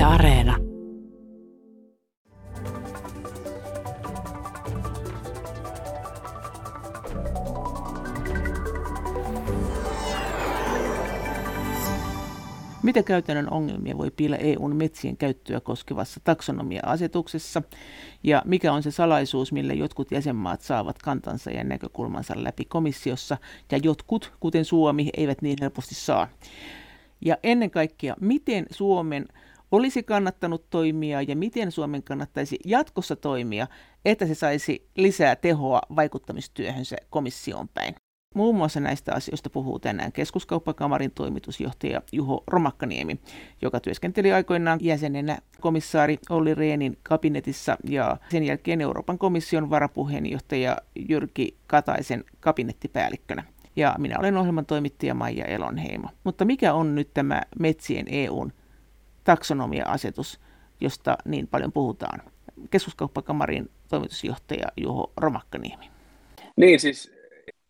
Yle Areena. Mitä käytännön ongelmia voi piillä EUn metsien käyttöä koskevassa taksonomia-asetuksessa ja mikä on se salaisuus, millä jotkut jäsenmaat saavat kantansa ja näkökulmansa läpi komissiossa ja jotkut, kuten Suomi, eivät niin helposti saa. Ja ennen kaikkea, miten Suomen olisi kannattanut toimia ja miten Suomen kannattaisi jatkossa toimia, että se saisi lisää tehoa vaikuttamistyöhönsä komission päin. Muun muassa näistä asioista puhuu tänään keskuskauppakamarin toimitusjohtaja Juho Romakkaniemi, joka työskenteli aikoinaan jäsenenä komissaari Olli Reenin kabinetissa ja sen jälkeen Euroopan komission varapuheenjohtaja Jyrki Kataisen kabinettipäällikkönä. Ja minä olen ohjelman toimittaja Maija Elonheimo. Mutta mikä on nyt tämä metsien EUn taksonomia-asetus, josta niin paljon puhutaan? Keskuskauppakamarin toimitusjohtaja Juho Romakkaniemi. Niin siis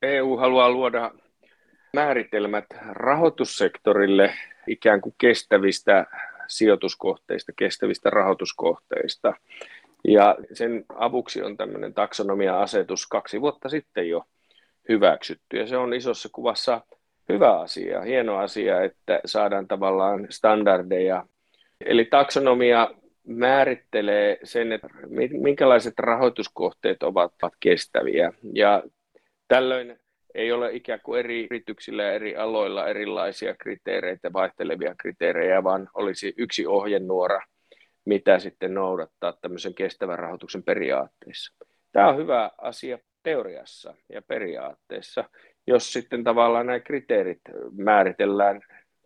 EU haluaa luoda määritelmät rahoitussektorille ikään kuin kestävistä sijoituskohteista, kestävistä rahoituskohteista. Ja sen avuksi on tämmöinen taksonomia-asetus kaksi vuotta sitten jo hyväksytty. Ja se on isossa kuvassa hyvä asia, hieno asia, että saadaan tavallaan standardeja. Eli taksonomia määrittelee sen, että minkälaiset rahoituskohteet ovat kestäviä. Ja Tällöin ei ole ikään kuin eri yrityksillä ja eri aloilla erilaisia kriteereitä, vaihtelevia kriteerejä, vaan olisi yksi ohjenuora, mitä sitten noudattaa tämmöisen kestävän rahoituksen periaatteissa. Tämä on hyvä asia teoriassa ja periaatteessa, jos sitten tavallaan nämä kriteerit määritellään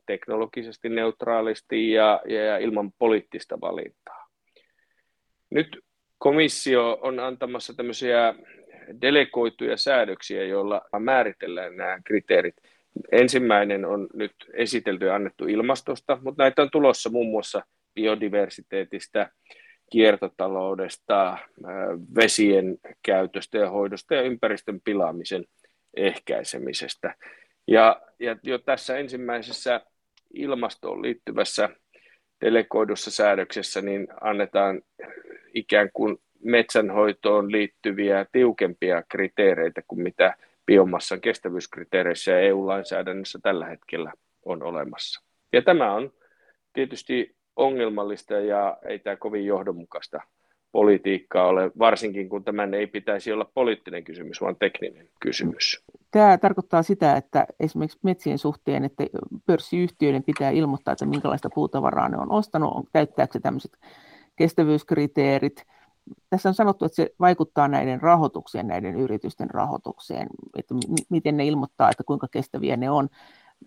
teknologisesti neutraalisti ja, ja ilman poliittista valintaa. Nyt komissio on antamassa tämmöisiä delegoituja säädöksiä, joilla määritellään nämä kriteerit. Ensimmäinen on nyt esitelty ja annettu ilmastosta, mutta näitä on tulossa muun muassa biodiversiteetistä, kiertotaloudesta, vesien käytöstä ja hoidosta ja ympäristön pilaamisen ehkäisemisestä. Ja, ja jo tässä ensimmäisessä ilmastoon liittyvässä delegoidussa säädöksessä niin annetaan ikään kuin metsänhoitoon liittyviä tiukempia kriteereitä kuin mitä biomassan kestävyyskriteereissä ja EU-lainsäädännössä tällä hetkellä on olemassa. Ja tämä on tietysti ongelmallista ja ei tämä kovin johdonmukaista politiikkaa ole, varsinkin kun tämän ei pitäisi olla poliittinen kysymys, vaan tekninen kysymys. Tämä tarkoittaa sitä, että esimerkiksi metsien suhteen, että pörssiyhtiöiden pitää ilmoittaa, että minkälaista puutavaraa ne on ostanut, täyttääkö se tämmöiset kestävyyskriteerit, tässä on sanottu, että se vaikuttaa näiden rahoitukseen, näiden yritysten rahoitukseen, että miten ne ilmoittaa, että kuinka kestäviä ne on.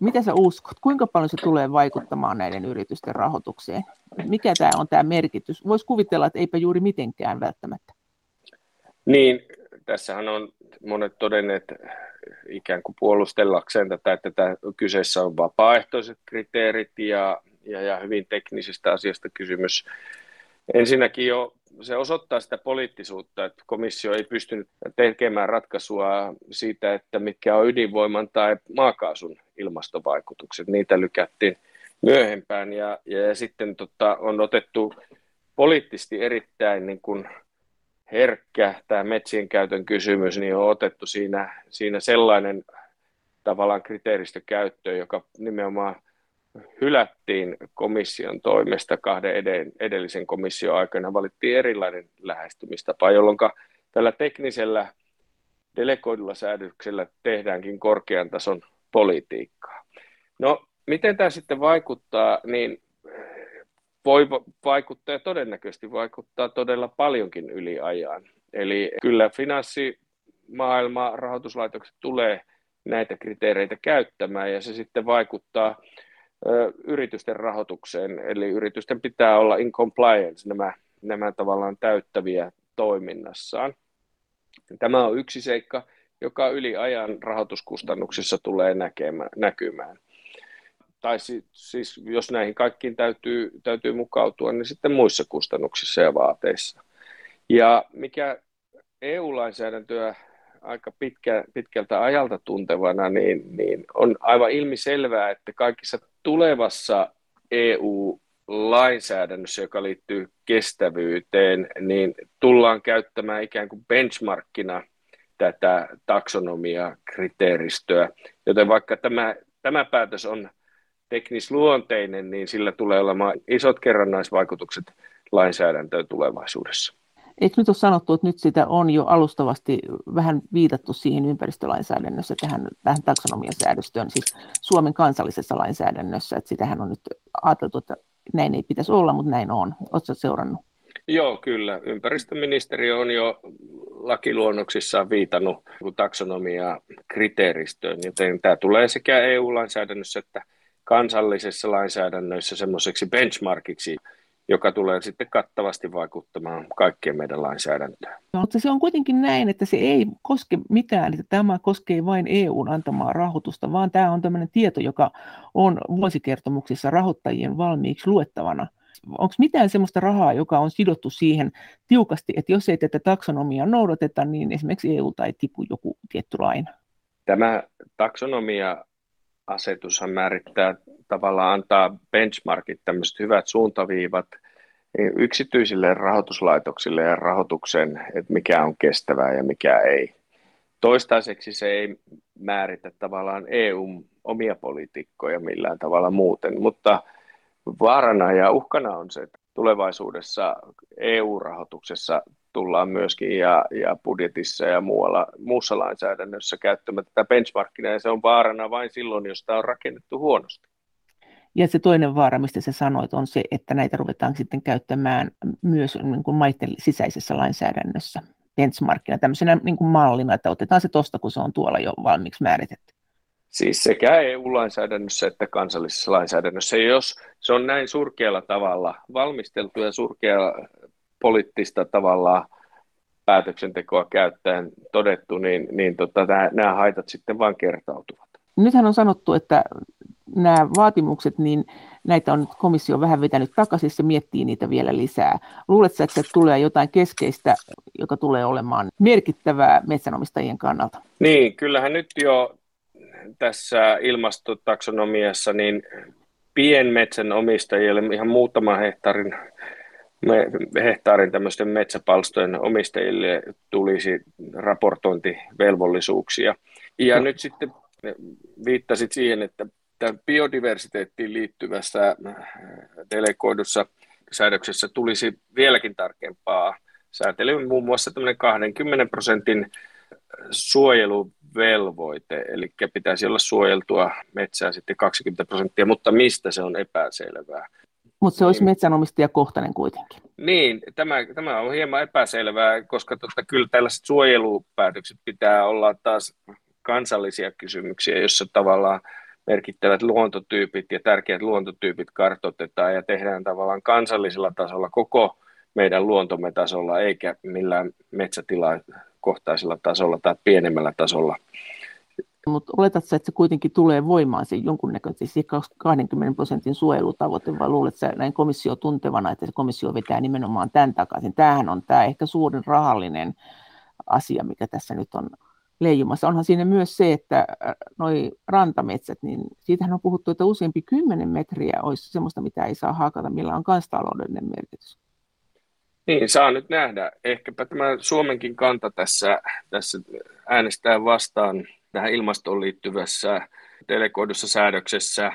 Mitä sä uskot, kuinka paljon se tulee vaikuttamaan näiden yritysten rahoitukseen? Mikä tämä on tämä merkitys? Voisi kuvitella, että eipä juuri mitenkään välttämättä. Niin, tässähän on monet todenneet ikään kuin puolustellakseen tätä, että tämä kyseessä on vapaaehtoiset kriteerit ja, ja, ja hyvin teknisestä asiasta kysymys. Ensinnäkin jo se osoittaa sitä poliittisuutta, että komissio ei pystynyt tekemään ratkaisua siitä, että mitkä on ydinvoiman tai maakaasun ilmastovaikutukset. Niitä lykättiin myöhempään ja, ja sitten tota, on otettu poliittisesti erittäin niin kuin herkkä tämä metsien käytön kysymys, niin on otettu siinä, siinä sellainen tavallaan kriteeristö käyttöön, joka nimenomaan hylättiin komission toimesta kahden edellisen komission aikana, valittiin erilainen lähestymistapa, jolloin tällä teknisellä delegoidulla säädöksellä tehdäänkin korkean tason politiikkaa. No, miten tämä sitten vaikuttaa, niin voi vaikuttaa ja todennäköisesti vaikuttaa todella paljonkin yli ajan. Eli kyllä finanssimaailma, rahoituslaitokset tulee näitä kriteereitä käyttämään ja se sitten vaikuttaa yritysten rahoitukseen, eli yritysten pitää olla in compliance nämä, nämä tavallaan täyttäviä toiminnassaan. Tämä on yksi seikka, joka yli ajan rahoituskustannuksissa tulee näkemään, näkymään. Tai siis, siis jos näihin kaikkiin täytyy, täytyy mukautua, niin sitten muissa kustannuksissa ja vaateissa. Ja mikä EU-lainsäädäntöä aika pitkä, pitkältä ajalta tuntevana, niin, niin on aivan ilmiselvää, että kaikissa tulevassa EU lainsäädännössä, joka liittyy kestävyyteen, niin tullaan käyttämään ikään kuin benchmarkkina tätä taksonomia-kriteeristöä. Joten vaikka tämä, tämä päätös on teknisluonteinen, niin sillä tulee olemaan isot kerrannaisvaikutukset lainsäädäntöön tulevaisuudessa. Eikö nyt ole sanottu, että nyt sitä on jo alustavasti vähän viitattu siihen ympäristölainsäädännössä, tähän, tähän taksonomiasäädöstöön, siis Suomen kansallisessa lainsäädännössä, että sitähän on nyt ajateltu, että näin ei pitäisi olla, mutta näin on. Oletko seurannut? Joo, kyllä. Ympäristöministeriö on jo lakiluonnoksissaan viitannut taksonomia kriteeristöön, joten tämä tulee sekä EU-lainsäädännössä että kansallisessa lainsäädännössä semmoiseksi benchmarkiksi joka tulee sitten kattavasti vaikuttamaan kaikkien meidän lainsäädäntöön. No, mutta se on kuitenkin näin, että se ei koske mitään, että tämä koskee vain EUn antamaa rahoitusta, vaan tämä on tämmöinen tieto, joka on vuosikertomuksissa rahoittajien valmiiksi luettavana. Onko mitään sellaista rahaa, joka on sidottu siihen tiukasti, että jos ei tätä taksonomiaa noudateta, niin esimerkiksi EU tai tipu joku tietty laina? Tämä taksonomia asetushan määrittää tavallaan antaa benchmarkit, tämmöiset hyvät suuntaviivat yksityisille rahoituslaitoksille ja rahoituksen, että mikä on kestävää ja mikä ei. Toistaiseksi se ei määritä tavallaan EUn omia poliitikkoja millään tavalla muuten, mutta vaarana ja uhkana on se, että tulevaisuudessa EU-rahoituksessa tullaan myöskin ja, ja budjetissa ja muualla, muussa lainsäädännössä käyttämään tätä benchmarkkia, ja se on vaarana vain silloin, jos tämä on rakennettu huonosti. Ja se toinen vaara, mistä sä sanoit, on se, että näitä ruvetaan sitten käyttämään myös niin kuin maiden sisäisessä lainsäädännössä benchmarkina, tämmöisenä niin kuin mallina, että otetaan se tosta, kun se on tuolla jo valmiiksi määritetty. Siis sekä EU-lainsäädännössä että kansallisessa lainsäädännössä. Ja jos se on näin surkealla tavalla valmisteltu ja surkealla poliittista tavalla päätöksentekoa käyttäen todettu, niin, niin tota, nämä, nämä haitat sitten vain kertautuvat. Nythän on sanottu, että nämä vaatimukset, niin näitä on komissio vähän vetänyt takaisin, se miettii niitä vielä lisää. Luuletko, että tulee jotain keskeistä, joka tulee olemaan merkittävää metsänomistajien kannalta? Niin, kyllähän nyt jo tässä ilmastotaksonomiassa niin pienmetsän omistajille ihan muutaman hehtaarin me, hehtaarin tämmöisten metsäpalstojen omistajille tulisi raportointivelvollisuuksia. Ja nyt sitten viittasit siihen, että tämän biodiversiteettiin liittyvässä delegoidussa säädöksessä tulisi vieläkin tarkempaa säätelyä, muun muassa tämmöinen 20 prosentin suojeluvelvoite, eli pitäisi olla suojeltua metsää sitten 20 prosenttia, mutta mistä se on epäselvää. Mutta se olisi niin. metsänomistajakohtainen kuitenkin. Niin, tämä, tämä on hieman epäselvää, koska totta, kyllä tällaiset suojelupäätökset pitää olla taas kansallisia kysymyksiä, jossa tavallaan merkittävät luontotyypit ja tärkeät luontotyypit kartoitetaan ja tehdään tavallaan kansallisella tasolla koko meidän luontomme tasolla, eikä millään metsätilakohtaisella tasolla tai pienemmällä tasolla. Mutta oletatko, että se kuitenkin tulee voimaan se jonkunnäköisesti siis 20 prosentin suojelutavoite, vai luuletko näin komissio tuntevana, että se komissio vetää nimenomaan tämän takaisin? Tämähän on tämä ehkä suurin rahallinen asia, mikä tässä nyt on leijumassa. Onhan siinä myös se, että äh, noi rantametsät, niin siitähän on puhuttu, että useampi kymmenen metriä olisi sellaista, mitä ei saa hakata, millä on myös taloudellinen merkitys. Niin, saa nyt nähdä. Ehkäpä tämä Suomenkin kanta tässä, tässä äänestää vastaan tähän ilmastoon liittyvässä delegoidussa säädöksessä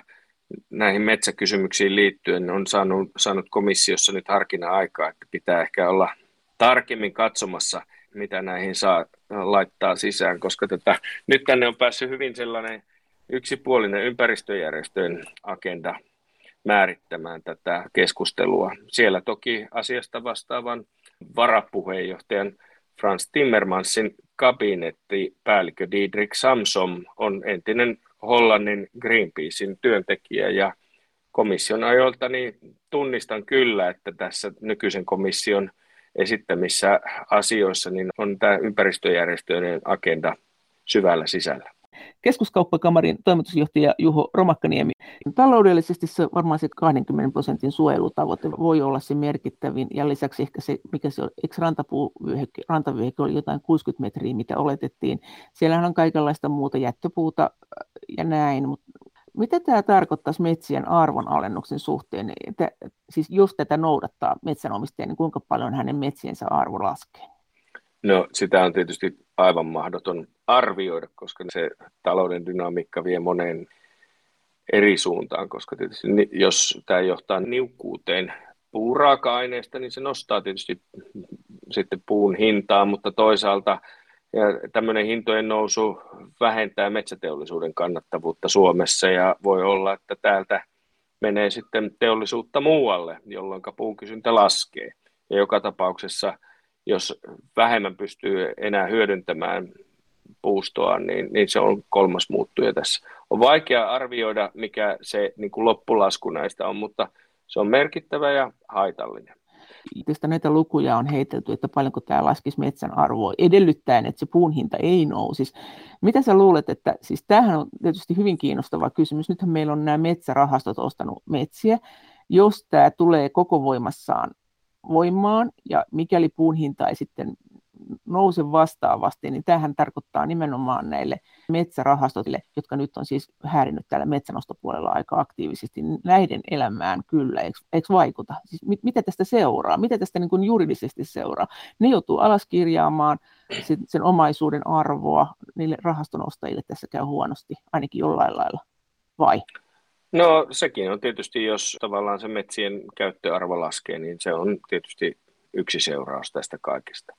näihin metsäkysymyksiin liittyen on saanut, saanut komissiossa nyt harkinnan aikaa, että pitää ehkä olla tarkemmin katsomassa, mitä näihin saa laittaa sisään, koska tätä, nyt tänne on päässyt hyvin sellainen yksipuolinen ympäristöjärjestöjen agenda määrittämään tätä keskustelua. Siellä toki asiasta vastaavan varapuheenjohtajan Frans Timmermansin kabinettipäällikkö Diederik Samsom on entinen Hollannin Greenpeacein työntekijä ja komission ajoilta niin tunnistan kyllä, että tässä nykyisen komission esittämissä asioissa niin on tämä ympäristöjärjestöjen agenda syvällä sisällä. Keskuskauppakamarin toimitusjohtaja Juho Romakkaniemi. Taloudellisesti se varmaan se 20 prosentin suojelutavoite voi olla se merkittävin ja lisäksi ehkä se, mikä se on, eikö rantavyöhyke oli jotain 60 metriä, mitä oletettiin. Siellähän on kaikenlaista muuta jättöpuuta ja näin, mutta Mitä tämä tarkoittaisi metsien arvonalennuksen suhteen? Että, siis jos tätä noudattaa metsänomistaja, niin kuinka paljon hänen metsiensä arvo laskee? No sitä on tietysti aivan mahdoton arvioida, koska se talouden dynamiikka vie moneen eri suuntaan, koska tietysti jos tämä johtaa niukkuuteen puuraaka-aineesta, niin se nostaa tietysti sitten puun hintaa, mutta toisaalta ja tämmöinen hintojen nousu vähentää metsäteollisuuden kannattavuutta Suomessa ja voi olla, että täältä menee sitten teollisuutta muualle, jolloin puun kysyntä laskee. Ja joka tapauksessa, jos vähemmän pystyy enää hyödyntämään puustoa, niin, niin se on kolmas muuttuja tässä. On vaikea arvioida, mikä se niin kuin loppulasku näistä on, mutta se on merkittävä ja haitallinen. Tästä näitä lukuja on heitelty, että paljonko tämä laskisi metsän arvoa, edellyttäen, että se puun hinta ei nousisi. Mitä sä luulet, että siis tämähän on tietysti hyvin kiinnostava kysymys. Nythän meillä on nämä metsärahastot ostanut metsiä. Jos tämä tulee koko voimassaan voimaan ja mikäli puun hinta ei sitten nouse vastaavasti, niin tähän tarkoittaa nimenomaan näille metsärahastoille, jotka nyt on siis häirinyt täällä metsänostopuolella aika aktiivisesti, niin näiden elämään kyllä, eikö, eikö vaikuta? Siis mit, mitä tästä seuraa? Mitä tästä niin kuin juridisesti seuraa? Ne joutuu alaskirjaamaan sen, sen omaisuuden arvoa, niille rahastonostajille tässä käy huonosti, ainakin jollain lailla, vai? No sekin on tietysti, jos tavallaan se metsien käyttöarvo laskee, niin se on tietysti yksi seuraus tästä kaikesta.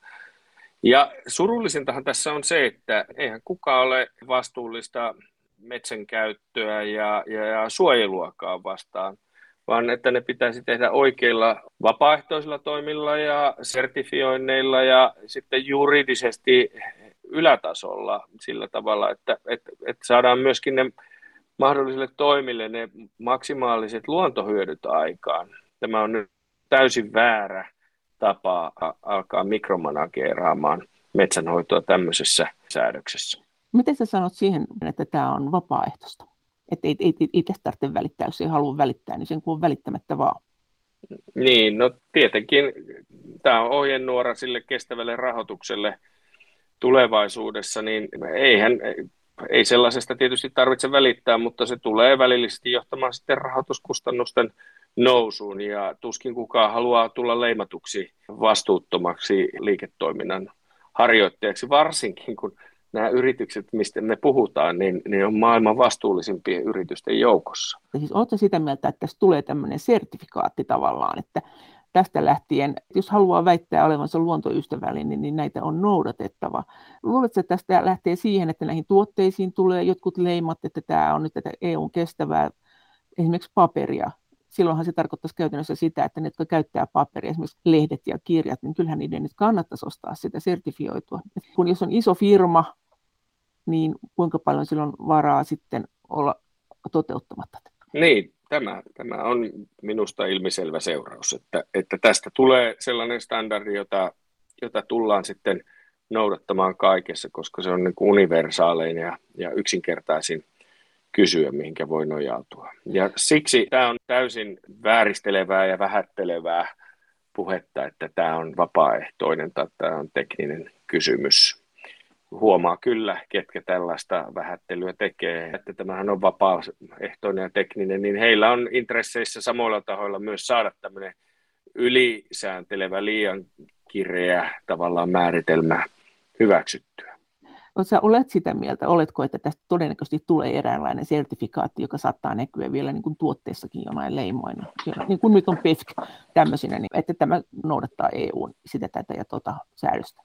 Ja surullisintahan tässä on se, että eihän kukaan ole vastuullista metsän käyttöä ja, ja, ja suojeluakaan vastaan, vaan että ne pitäisi tehdä oikeilla vapaaehtoisilla toimilla ja sertifioinneilla ja sitten juridisesti ylätasolla sillä tavalla, että, että, että saadaan myöskin ne mahdollisille toimille ne maksimaaliset luontohyödyt aikaan. Tämä on nyt täysin väärä tapa alkaa mikromanageeraamaan metsänhoitoa tämmöisessä säädöksessä. Miten sä sanot siihen, että tämä on vapaaehtoista? Että ei, ei, ei tästä tarvitse välittää, jos ei halua välittää, niin sen kuin välittämättä vaan. Niin, no tietenkin tämä on ohjenuora sille kestävälle rahoitukselle tulevaisuudessa, niin eihän, ei sellaisesta tietysti tarvitse välittää, mutta se tulee välillisesti johtamaan sitten rahoituskustannusten nousuun ja tuskin kukaan haluaa tulla leimatuksi vastuuttomaksi liiketoiminnan harjoittajaksi, varsinkin kun nämä yritykset, mistä me puhutaan, niin ne on maailman vastuullisimpien yritysten joukossa. Ja siis oletko sitä mieltä, että tässä tulee tämmöinen sertifikaatti tavallaan, että tästä lähtien, jos haluaa väittää olevansa luontoystävällinen, niin näitä on noudatettava. Luuletko, että tästä lähtee siihen, että näihin tuotteisiin tulee jotkut leimat, että tämä on nyt tätä EUn kestävää esimerkiksi paperia, silloinhan se tarkoittaisi käytännössä sitä, että ne, jotka käyttää paperia, esimerkiksi lehdet ja kirjat, niin kyllähän niiden nyt kannattaisi ostaa sitä sertifioitua. Kun jos on iso firma, niin kuinka paljon silloin varaa sitten olla toteuttamatta Niin, tämä, tämä on minusta ilmiselvä seuraus, että, että tästä tulee sellainen standardi, jota, jota tullaan sitten noudattamaan kaikessa, koska se on niin universaalein ja, ja yksinkertaisin kysyä, mihinkä voi nojautua. Ja siksi tämä on täysin vääristelevää ja vähättelevää puhetta, että tämä on vapaaehtoinen tai tämä on tekninen kysymys. Huomaa kyllä, ketkä tällaista vähättelyä tekee, että tämähän on vapaaehtoinen ja tekninen, niin heillä on intresseissä samoilla tahoilla myös saada tämmöinen ylisääntelevä, liian kireä tavallaan määritelmä hyväksyttyä. Sä olet sitä mieltä, oletko, että tästä todennäköisesti tulee eräänlainen sertifikaatti, joka saattaa näkyä vielä niin kuin tuotteessakin jonain leimoina, niin kuin nyt on PEFC tämmöisenä, niin että tämä noudattaa EUn sitä tätä ja tuota säädöstä?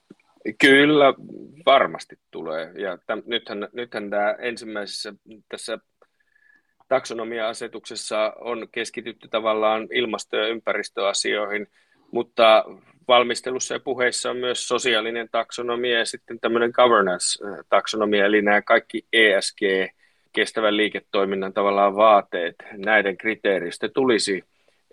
Kyllä, varmasti tulee. Ja täm, nythän, nythän tämä ensimmäisessä tässä taksonomia-asetuksessa on keskitytty tavallaan ilmasto- ja ympäristöasioihin, mutta valmistelussa ja puheissa on myös sosiaalinen taksonomia ja sitten tämmöinen governance-taksonomia, eli nämä kaikki ESG, kestävän liiketoiminnan tavallaan vaateet, näiden kriteeristä tulisi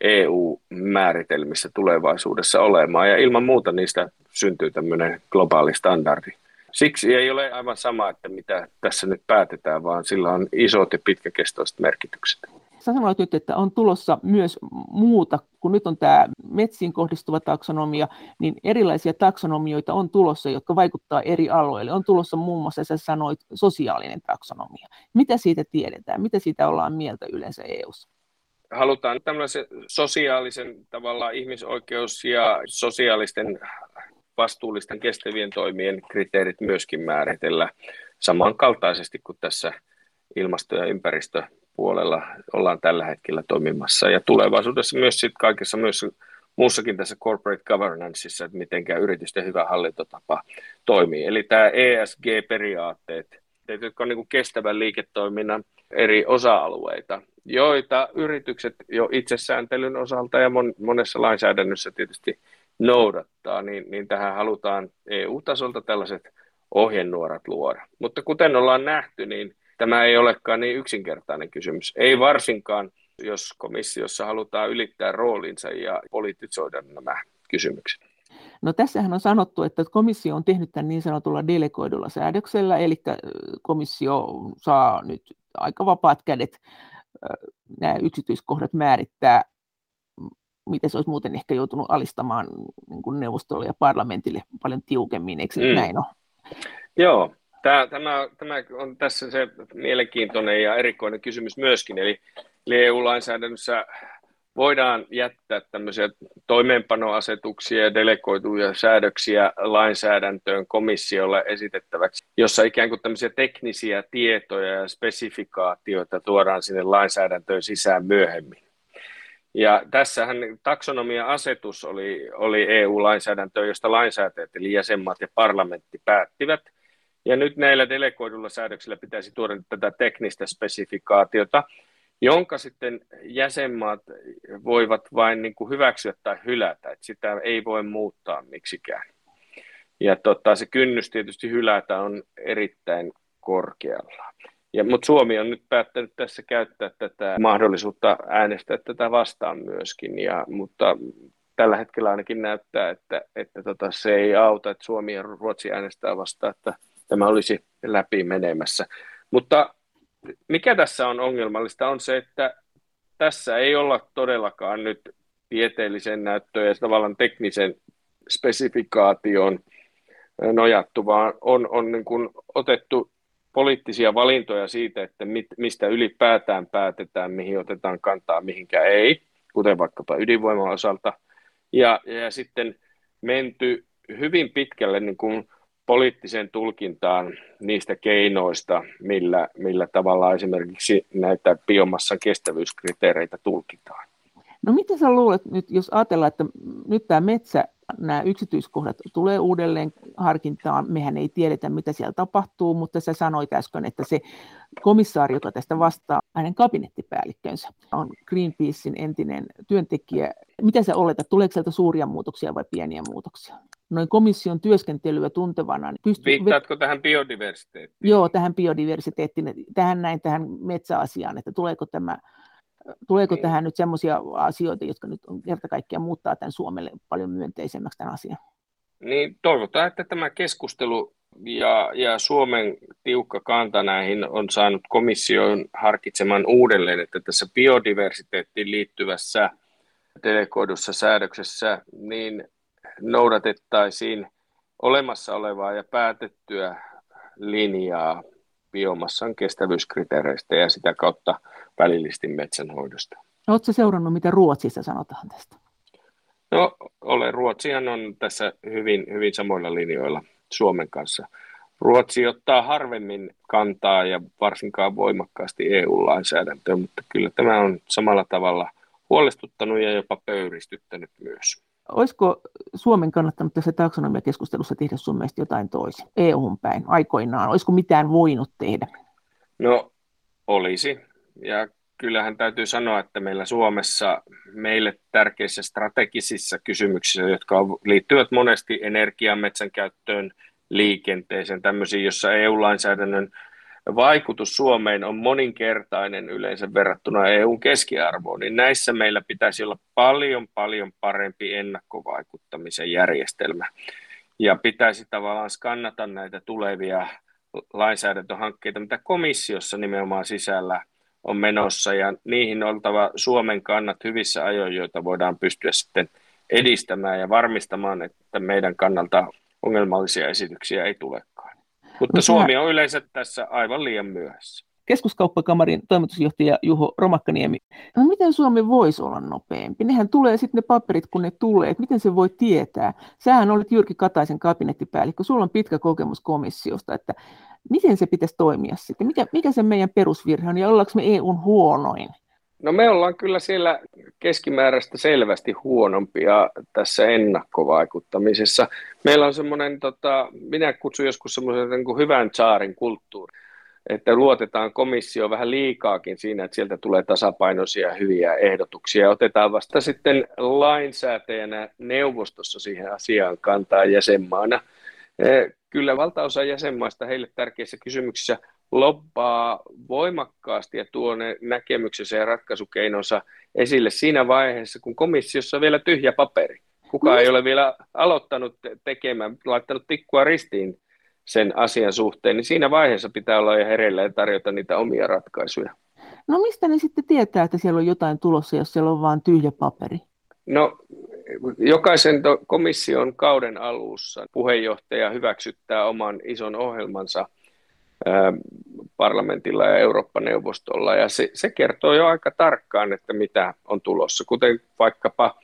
EU-määritelmissä tulevaisuudessa olemaan, ja ilman muuta niistä syntyy tämmöinen globaali standardi. Siksi ei ole aivan sama, että mitä tässä nyt päätetään, vaan sillä on isot ja pitkäkestoiset merkitykset sä sanoit nyt, että on tulossa myös muuta, kun nyt on tämä metsiin kohdistuva taksonomia, niin erilaisia taksonomioita on tulossa, jotka vaikuttaa eri alueille. On tulossa muun muassa, sä sanoit, sosiaalinen taksonomia. Mitä siitä tiedetään? Mitä siitä ollaan mieltä yleensä EU:ssa? Halutaan tämmöisen sosiaalisen tavalla ihmisoikeus ja sosiaalisten vastuullisten kestävien toimien kriteerit myöskin määritellä samankaltaisesti kuin tässä ilmasto- ja ympäristöpuolella ollaan tällä hetkellä toimimassa. Ja tulevaisuudessa myös sit kaikessa myös muussakin tässä corporate governanceissa, että miten yritysten hyvä hallintotapa toimii. Eli tämä ESG-periaatteet, jotka on niin kestävän liiketoiminnan eri osa-alueita, joita yritykset jo itsesääntelyn osalta ja monessa lainsäädännössä tietysti noudattaa, niin, niin tähän halutaan EU-tasolta tällaiset ohjenuorat luoda. Mutta kuten ollaan nähty, niin tämä ei olekaan niin yksinkertainen kysymys. Ei varsinkaan, jos komissiossa halutaan ylittää roolinsa ja politisoida nämä kysymykset. No tässähän on sanottu, että komissio on tehnyt tämän niin sanotulla delegoidulla säädöksellä, eli komissio saa nyt aika vapaat kädet nämä yksityiskohdat määrittää miten se olisi muuten ehkä joutunut alistamaan niin neuvostolle ja parlamentille paljon tiukemmin, eikö mm. näin ole? Joo, tämä, tämä, tämä on tässä se mielenkiintoinen ja erikoinen kysymys myöskin, eli EU-lainsäädännössä voidaan jättää tämmöisiä toimeenpanoasetuksia ja delegoituja säädöksiä lainsäädäntöön komissiolle esitettäväksi, jossa ikään kuin tämmöisiä teknisiä tietoja ja spesifikaatioita tuodaan sinne lainsäädäntöön sisään myöhemmin. Ja tässähän taksonomia-asetus oli, oli EU-lainsäädäntö, josta lainsäätäjät eli jäsenmaat ja parlamentti päättivät. Ja nyt näillä delegoidulla säädöksillä pitäisi tuoda tätä teknistä spesifikaatiota, jonka sitten jäsenmaat voivat vain niin kuin hyväksyä tai hylätä, että sitä ei voi muuttaa miksikään. Ja tota, se kynnys tietysti hylätä on erittäin korkealla. Ja, mutta Suomi on nyt päättänyt tässä käyttää tätä mahdollisuutta äänestää tätä vastaan myöskin, ja, mutta tällä hetkellä ainakin näyttää, että, että tota, se ei auta, että Suomi ja Ruotsi äänestää vastaan, että tämä olisi läpi menemässä. Mutta mikä tässä on ongelmallista on se, että tässä ei olla todellakaan nyt tieteellisen näyttöön ja tavallaan teknisen spesifikaation nojattu, vaan on, on niin kuin otettu poliittisia valintoja siitä, että mit, mistä ylipäätään päätetään, mihin otetaan kantaa, mihinkä ei, kuten vaikkapa ydinvoiman osalta. Ja, ja sitten menty hyvin pitkälle niin kuin poliittiseen tulkintaan niistä keinoista, millä, millä tavalla esimerkiksi näitä biomassan kestävyyskriteereitä tulkitaan. No miten sä luulet nyt, jos ajatellaan, että nyt tämä metsä nämä yksityiskohdat tulee uudelleen harkintaan. Mehän ei tiedetä, mitä siellä tapahtuu, mutta sä sanoit äsken, että se komissaari, joka tästä vastaa, hänen kabinettipäällikkönsä, on Greenpeacein entinen työntekijä. Mitä sä oletat, tuleeko sieltä suuria muutoksia vai pieniä muutoksia? Noin komission työskentelyä tuntevana. Niin pystyy... Viittaatko tähän biodiversiteettiin? Joo, tähän biodiversiteettiin, tähän näin tähän metsäasiaan, että tuleeko tämä Tuleeko niin. tähän nyt sellaisia asioita, jotka nyt on kerta kaikkiaan muuttaa tämän Suomelle paljon myönteisemmäksi tämän asian? Niin toivotaan, että tämä keskustelu ja, ja Suomen tiukka kanta näihin on saanut komission harkitsemaan uudelleen, että tässä biodiversiteettiin liittyvässä delegoidussa säädöksessä niin noudatettaisiin olemassa olevaa ja päätettyä linjaa biomassan kestävyyskriteereistä ja sitä kautta välillisesti metsänhoidosta. Oletko seurannut, mitä Ruotsissa sanotaan tästä? No, olen. Ruotsihan on tässä hyvin, hyvin samoilla linjoilla Suomen kanssa. Ruotsi ottaa harvemmin kantaa ja varsinkaan voimakkaasti EU-lainsäädäntöön, mutta kyllä tämä on samalla tavalla huolestuttanut ja jopa pöyristyttänyt myös. Olisiko Suomen kannattanut tässä taksonomiakeskustelussa tehdä sun mielestä jotain toisin EU-hun päin aikoinaan? Olisiko mitään voinut tehdä? No olisi. Ja kyllähän täytyy sanoa, että meillä Suomessa meille tärkeissä strategisissa kysymyksissä, jotka liittyvät monesti energian, metsän käyttöön, liikenteeseen, tämmöisiin, jossa EU-lainsäädännön vaikutus Suomeen on moninkertainen yleensä verrattuna EUn keskiarvoon, niin näissä meillä pitäisi olla paljon, paljon parempi ennakkovaikuttamisen järjestelmä. Ja pitäisi tavallaan skannata näitä tulevia lainsäädäntöhankkeita, mitä komissiossa nimenomaan sisällä on menossa ja niihin oltava Suomen kannat hyvissä ajoin, joita voidaan pystyä sitten edistämään ja varmistamaan, että meidän kannalta ongelmallisia esityksiä ei tulekaan. Mutta no, Suomi on yleensä tässä aivan liian myöhässä. Keskuskauppakamarin toimitusjohtaja Juho Romakkaniemi. No miten Suomi voisi olla nopeampi? Nehän tulee sitten ne paperit, kun ne tulee. Et miten se voi tietää? Sähän olet Jyrki Kataisen kabinettipäällikkö. Sulla on pitkä kokemus komissiosta. Että miten se pitäisi toimia sitten? Mikä, mikä se meidän perusvirhe on ja ollaanko me EUn huonoin? No me ollaan kyllä siellä keskimääräistä selvästi huonompia tässä ennakkovaikuttamisessa. Meillä on semmoinen, tota, minä kutsun joskus semmoisen niin hyvän saarin kulttuuri että luotetaan komissio vähän liikaakin siinä, että sieltä tulee tasapainoisia hyviä ehdotuksia. Otetaan vasta sitten lainsäätäjänä neuvostossa siihen asiaan kantaa jäsenmaana. Eh, kyllä valtaosa jäsenmaista heille tärkeissä kysymyksissä lobbaa voimakkaasti ja tuo ne näkemyksensä ja ratkaisukeinonsa esille siinä vaiheessa, kun komissiossa on vielä tyhjä paperi. Kuka ei ole vielä aloittanut tekemään, laittanut tikkua ristiin sen asian suhteen, niin siinä vaiheessa pitää olla jo hereillä ja tarjota niitä omia ratkaisuja. No mistä ne sitten tietää, että siellä on jotain tulossa, jos siellä on vain tyhjä paperi? No jokaisen komission kauden alussa puheenjohtaja hyväksyttää oman ison ohjelmansa parlamentilla ja Eurooppa-neuvostolla, ja se, se kertoo jo aika tarkkaan, että mitä on tulossa, kuten vaikkapa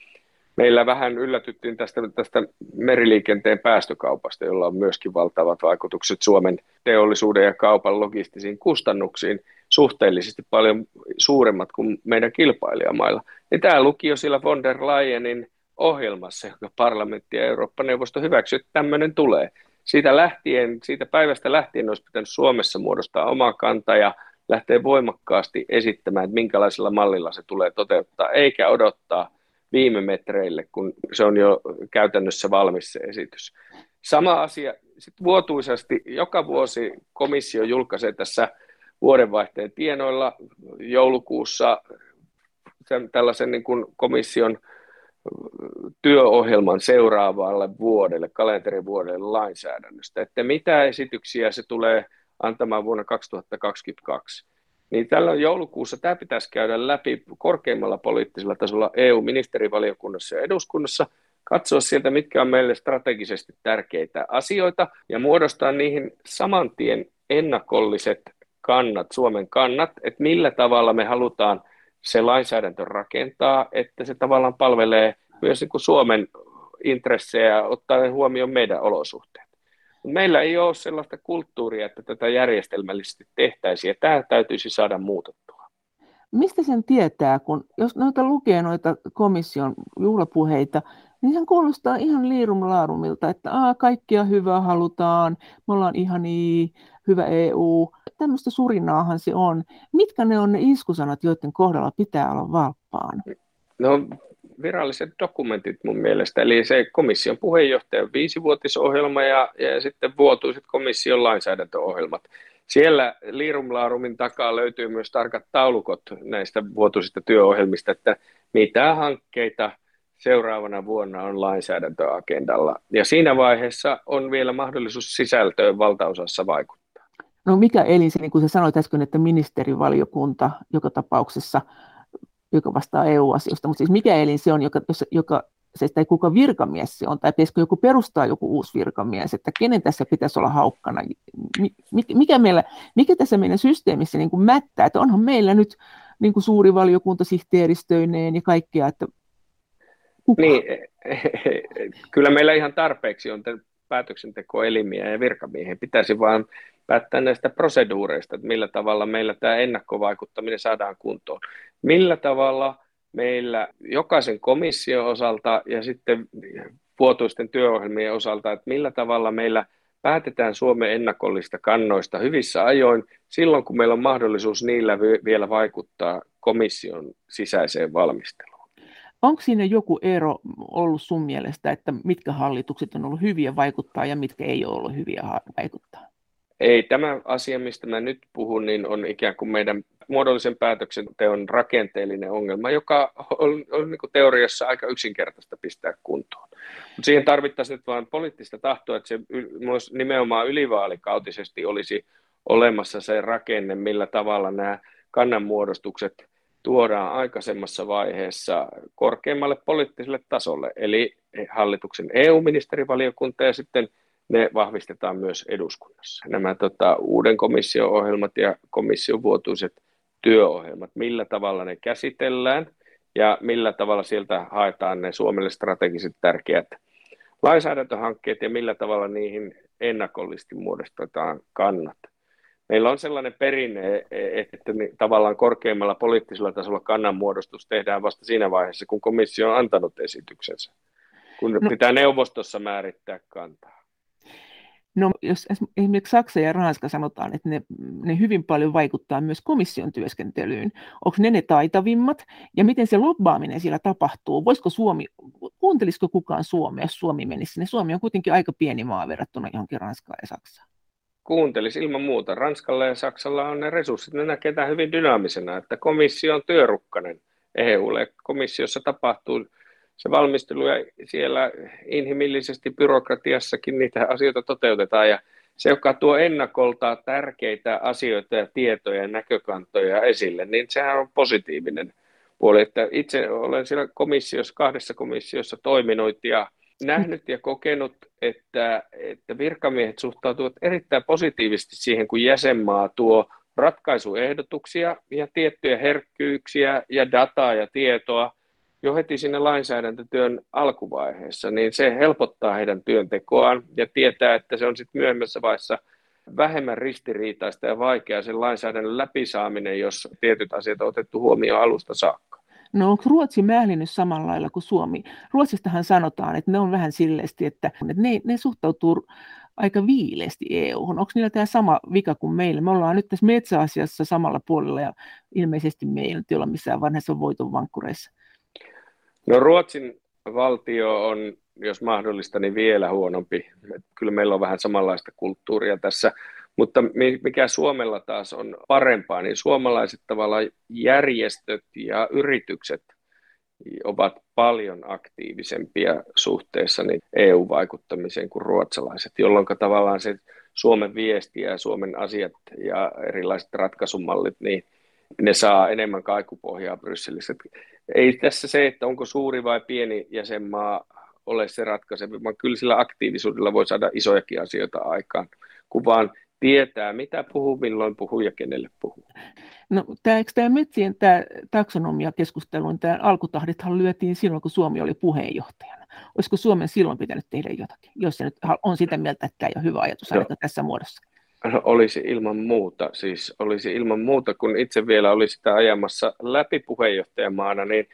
Meillä vähän yllätyttiin tästä, tästä meriliikenteen päästökaupasta, jolla on myöskin valtavat vaikutukset Suomen teollisuuden ja kaupan logistisiin kustannuksiin, suhteellisesti paljon suuremmat kuin meidän kilpailijamailla. Ja tämä luki jo sillä von der Leyenin ohjelmassa, jonka parlamentti ja Eurooppa-neuvosto hyväksyi, että tämmöinen tulee. Siitä, lähtien, siitä päivästä lähtien olisi pitänyt Suomessa muodostaa oma kanta ja lähteä voimakkaasti esittämään, että minkälaisella mallilla se tulee toteuttaa, eikä odottaa – viime metreille, kun se on jo käytännössä valmis se esitys. Sama asia, sitten vuotuisesti joka vuosi komissio julkaisee tässä vuodenvaihteen tienoilla joulukuussa tällaisen niin kuin komission työohjelman seuraavalle vuodelle, kalenterivuodelle lainsäädännöstä, että mitä esityksiä se tulee antamaan vuonna 2022 niin tällä joulukuussa tämä pitäisi käydä läpi korkeimmalla poliittisella tasolla EU-ministerivaliokunnassa ja eduskunnassa, katsoa sieltä, mitkä on meille strategisesti tärkeitä asioita ja muodostaa niihin saman tien ennakolliset kannat, Suomen kannat, että millä tavalla me halutaan se lainsäädäntö rakentaa, että se tavallaan palvelee myös niin kuin Suomen intressejä ottaen huomioon meidän olosuhteet. Meillä ei ole sellaista kulttuuria, että tätä järjestelmällisesti tehtäisiin, ja tämä täytyisi saada muutettua. Mistä sen tietää, kun jos noita lukee noita komission juhlapuheita, niin sehän kuulostaa ihan liirumlaarumilta, että Aa, kaikkia hyvää halutaan, me ollaan ihan niin, hyvä EU. Tämmöistä surinaahan se on. Mitkä ne on ne iskusanat, joiden kohdalla pitää olla valppaan? No viralliset dokumentit mun mielestä, eli se komission puheenjohtajan viisivuotisohjelma ja, ja sitten vuotuiset komission lainsäädäntöohjelmat. Siellä Liirumlaarumin takaa löytyy myös tarkat taulukot näistä vuotuisista työohjelmista, että mitä hankkeita seuraavana vuonna on lainsäädäntöagendalla. Ja siinä vaiheessa on vielä mahdollisuus sisältöön valtaosassa vaikuttaa. No mikä elin se, niin kuin sä sanoit äsken, että ministerivaliokunta joka tapauksessa joka vastaa EU-asioista, mutta siis mikä elin se on, joka, joka se ei kuka virkamies se on, tai pitäisikö joku perustaa joku uusi virkamies, että kenen tässä pitäisi olla haukkana, mikä, meillä, mikä tässä meidän systeemissä niin kuin mättää, että onhan meillä nyt niin kuin suuri valiokunta sihteeristöineen ja kaikkea, että kuka? Niin, kyllä meillä ihan tarpeeksi on päätöksentekoelimiä ja virkamiehiä, pitäisi vaan päättää näistä proseduureista, että millä tavalla meillä tämä ennakkovaikuttaminen saadaan kuntoon. Millä tavalla meillä jokaisen komission osalta ja sitten vuotuisten työohjelmien osalta, että millä tavalla meillä päätetään Suomen ennakollista kannoista hyvissä ajoin silloin, kun meillä on mahdollisuus niillä vielä vaikuttaa komission sisäiseen valmisteluun. Onko siinä joku ero ollut sun mielestä, että mitkä hallitukset on ollut hyviä vaikuttaa ja mitkä ei ole ollut hyviä vaikuttaa? Ei, tämä asia, mistä mä nyt puhun, niin on ikään kuin meidän muodollisen päätöksenteon rakenteellinen ongelma, joka on, on niin teoriassa aika yksinkertaista pistää kuntoon. Mutta siihen tarvittaisiin nyt vain poliittista tahtoa, että se myös nimenomaan ylivaalikautisesti olisi olemassa se rakenne, millä tavalla nämä kannanmuodostukset tuodaan aikaisemmassa vaiheessa korkeammalle poliittiselle tasolle, eli hallituksen EU-ministerivaliokunta ja sitten ne vahvistetaan myös eduskunnassa. Nämä tota, uuden komission ohjelmat ja komission vuotuiset työohjelmat, millä tavalla ne käsitellään ja millä tavalla sieltä haetaan ne Suomelle strategiset tärkeät lainsäädäntöhankkeet ja millä tavalla niihin ennakollisesti muodostetaan kannat. Meillä on sellainen perinne, että tavallaan korkeimmalla poliittisella tasolla kannanmuodostus tehdään vasta siinä vaiheessa, kun komissio on antanut esityksensä, kun no, pitää neuvostossa määrittää kantaa. No jos esimerkiksi Saksa ja Ranska sanotaan, että ne, ne hyvin paljon vaikuttaa myös komission työskentelyyn, onko ne ne taitavimmat ja miten se lobbaaminen siellä tapahtuu? Voisiko Suomi, kuuntelisiko kukaan Suomea, jos Suomi menisi sinne? Suomi on kuitenkin aika pieni maa verrattuna johonkin Ranskaan ja Saksaan. Kuuntelisi ilman muuta. Ranskalla ja Saksalla on ne resurssit, ne näkee tämän hyvin dynaamisena, että komissio on työrukkanen EUlle. Komissiossa tapahtuu se valmistelu ja siellä inhimillisesti byrokratiassakin niitä asioita toteutetaan ja se, joka tuo ennakolta tärkeitä asioita ja tietoja ja näkökantoja esille, niin sehän on positiivinen puoli. Että itse olen siellä komissiossa, kahdessa komissiossa toiminut ja nähnyt ja kokenut, että, että virkamiehet suhtautuvat erittäin positiivisesti siihen, kun jäsenmaa tuo ratkaisuehdotuksia ja tiettyjä herkkyyksiä ja dataa ja tietoa – jo heti sinne lainsäädäntötyön alkuvaiheessa, niin se helpottaa heidän työntekoaan ja tietää, että se on sitten myöhemmässä vaiheessa vähemmän ristiriitaista ja vaikeaa sen lainsäädännön läpisaaminen, jos tietyt asiat on otettu huomioon alusta saakka. No onko Ruotsi määlinyt samalla lailla kuin Suomi? Ruotsistahan sanotaan, että ne on vähän silleesti, että ne, ne suhtautuu aika viileästi EU-hun. Onko niillä tämä sama vika kuin meillä? Me ollaan nyt tässä metsäasiassa samalla puolella ja ilmeisesti me ei nyt olla missään vanhassa voiton vankkureissa. No Ruotsin valtio on, jos mahdollista, niin vielä huonompi. Kyllä meillä on vähän samanlaista kulttuuria tässä. Mutta mikä Suomella taas on parempaa, niin suomalaiset tavallaan järjestöt ja yritykset ovat paljon aktiivisempia suhteessa niin EU-vaikuttamiseen kuin ruotsalaiset, jolloin tavallaan se Suomen viesti ja Suomen asiat ja erilaiset ratkaisumallit, niin ne saa enemmän kaikupohjaa Brysselissä. Ei tässä se, että onko suuri vai pieni jäsenmaa ole se ratkaiseva, vaan kyllä sillä aktiivisuudella voi saada isojakin asioita aikaan, kun vaan tietää, mitä puhuu, milloin puhuu ja kenelle puhuu. No, tämä, eikö tämä metsien tämä taksonomia-keskustelu, tämä alkutahdithan lyötiin silloin, kun Suomi oli puheenjohtajana. Olisiko Suomen silloin pitänyt tehdä jotakin, jos se nyt on sitä mieltä, että tämä ei ole hyvä ajatus no. tässä muodossa? No, olisi ilman muuta, siis olisi ilman muuta, kun itse vielä oli sitä ajamassa läpi puheenjohtajamaana, niin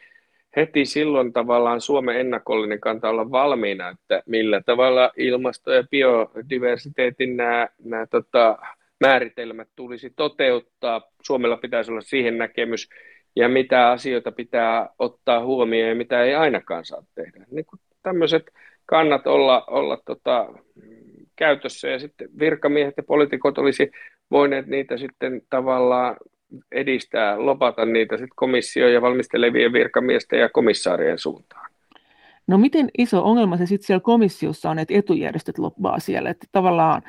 heti silloin tavallaan Suomen ennakollinen kanta olla valmiina, että millä tavalla ilmasto- ja biodiversiteetin nämä, nämä tota, määritelmät tulisi toteuttaa. Suomella pitäisi olla siihen näkemys, ja mitä asioita pitää ottaa huomioon ja mitä ei ainakaan saa tehdä. Niin kuin tämmöiset kannat olla, olla tota, käytössä ja sitten virkamiehet ja poliitikot olisi voineet niitä sitten tavallaan edistää, lopata niitä sitten komissio ja valmistelevien virkamiesten ja komissaarien suuntaan. No miten iso ongelma se sitten siellä komissiossa on, että etujärjestöt loppaa siellä, että tavallaan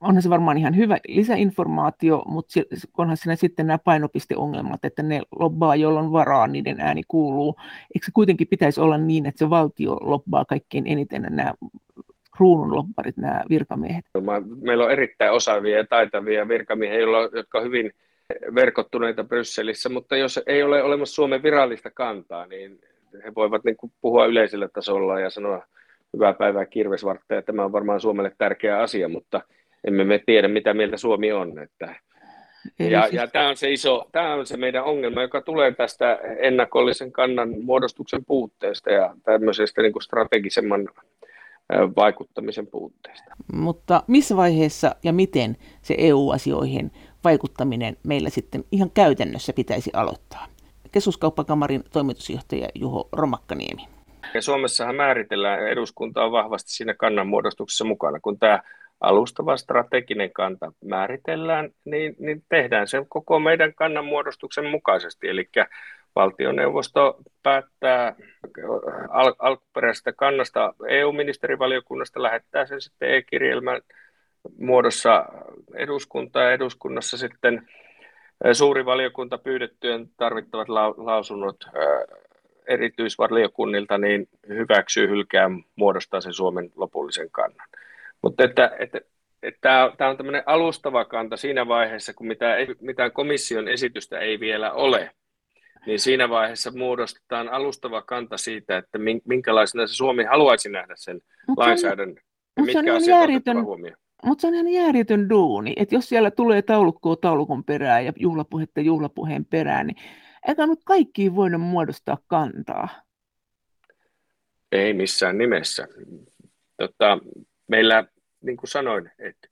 onhan se varmaan ihan hyvä lisäinformaatio, mutta onhan siinä sitten nämä painopisteongelmat, että ne lobbaa, jolloin varaa, niiden ääni kuuluu. Eikö se kuitenkin pitäisi olla niin, että se valtio lobbaa kaikkein eniten nämä kruununlopparit, nämä virkamiehet? Meillä on erittäin osaavia ja taitavia virkamiehiä, jotka on hyvin verkottuneita Brysselissä, mutta jos ei ole olemassa Suomen virallista kantaa, niin he voivat niin kuin puhua yleisellä tasolla ja sanoa hyvää päivää kirvesvartta, tämä on varmaan Suomelle tärkeä asia, mutta emme me tiedä, mitä mieltä Suomi on. Että ja, siis... ja tämä on se iso, tämä on se meidän ongelma, joka tulee tästä ennakollisen kannan muodostuksen puutteesta ja tämmöisestä niin kuin strategisemman vaikuttamisen puutteesta. Mutta missä vaiheessa ja miten se EU-asioihin vaikuttaminen meillä sitten ihan käytännössä pitäisi aloittaa? Keskuskauppakamarin toimitusjohtaja Juho Romakkaniemi. Ja Suomessahan määritellään, eduskunta on vahvasti siinä kannanmuodostuksessa mukana. Kun tämä alustava strateginen kanta määritellään, niin, niin tehdään se koko meidän kannanmuodostuksen mukaisesti. Eli valtioneuvosto päättää al- alkuperäisestä kannasta EU-ministerivaliokunnasta, lähettää sen sitten e-kirjelmän muodossa eduskuntaan ja eduskunnassa sitten suuri valiokunta pyydettyjen tarvittavat lausunnot erityisvaliokunnilta, niin hyväksyy hylkää muodostaa sen Suomen lopullisen kannan. Mutta että, että, että tämä on tämmöinen alustava kanta siinä vaiheessa, kun mitään, mitään komission esitystä ei vielä ole, niin siinä vaiheessa muodostetaan alustava kanta siitä, että minkälaisena se Suomi haluaisi nähdä sen Mut lainsäädännön. Ja mitkä asiat järjetön, mutta se on ihan järjetön duuni, että jos siellä tulee taulukkoa taulukon perään ja juhlapuhetta juhlapuheen perään, niin eikä nyt kaikkiin voinut muodostaa kantaa. Ei missään nimessä. Tota, meillä, niin kuin sanoin, että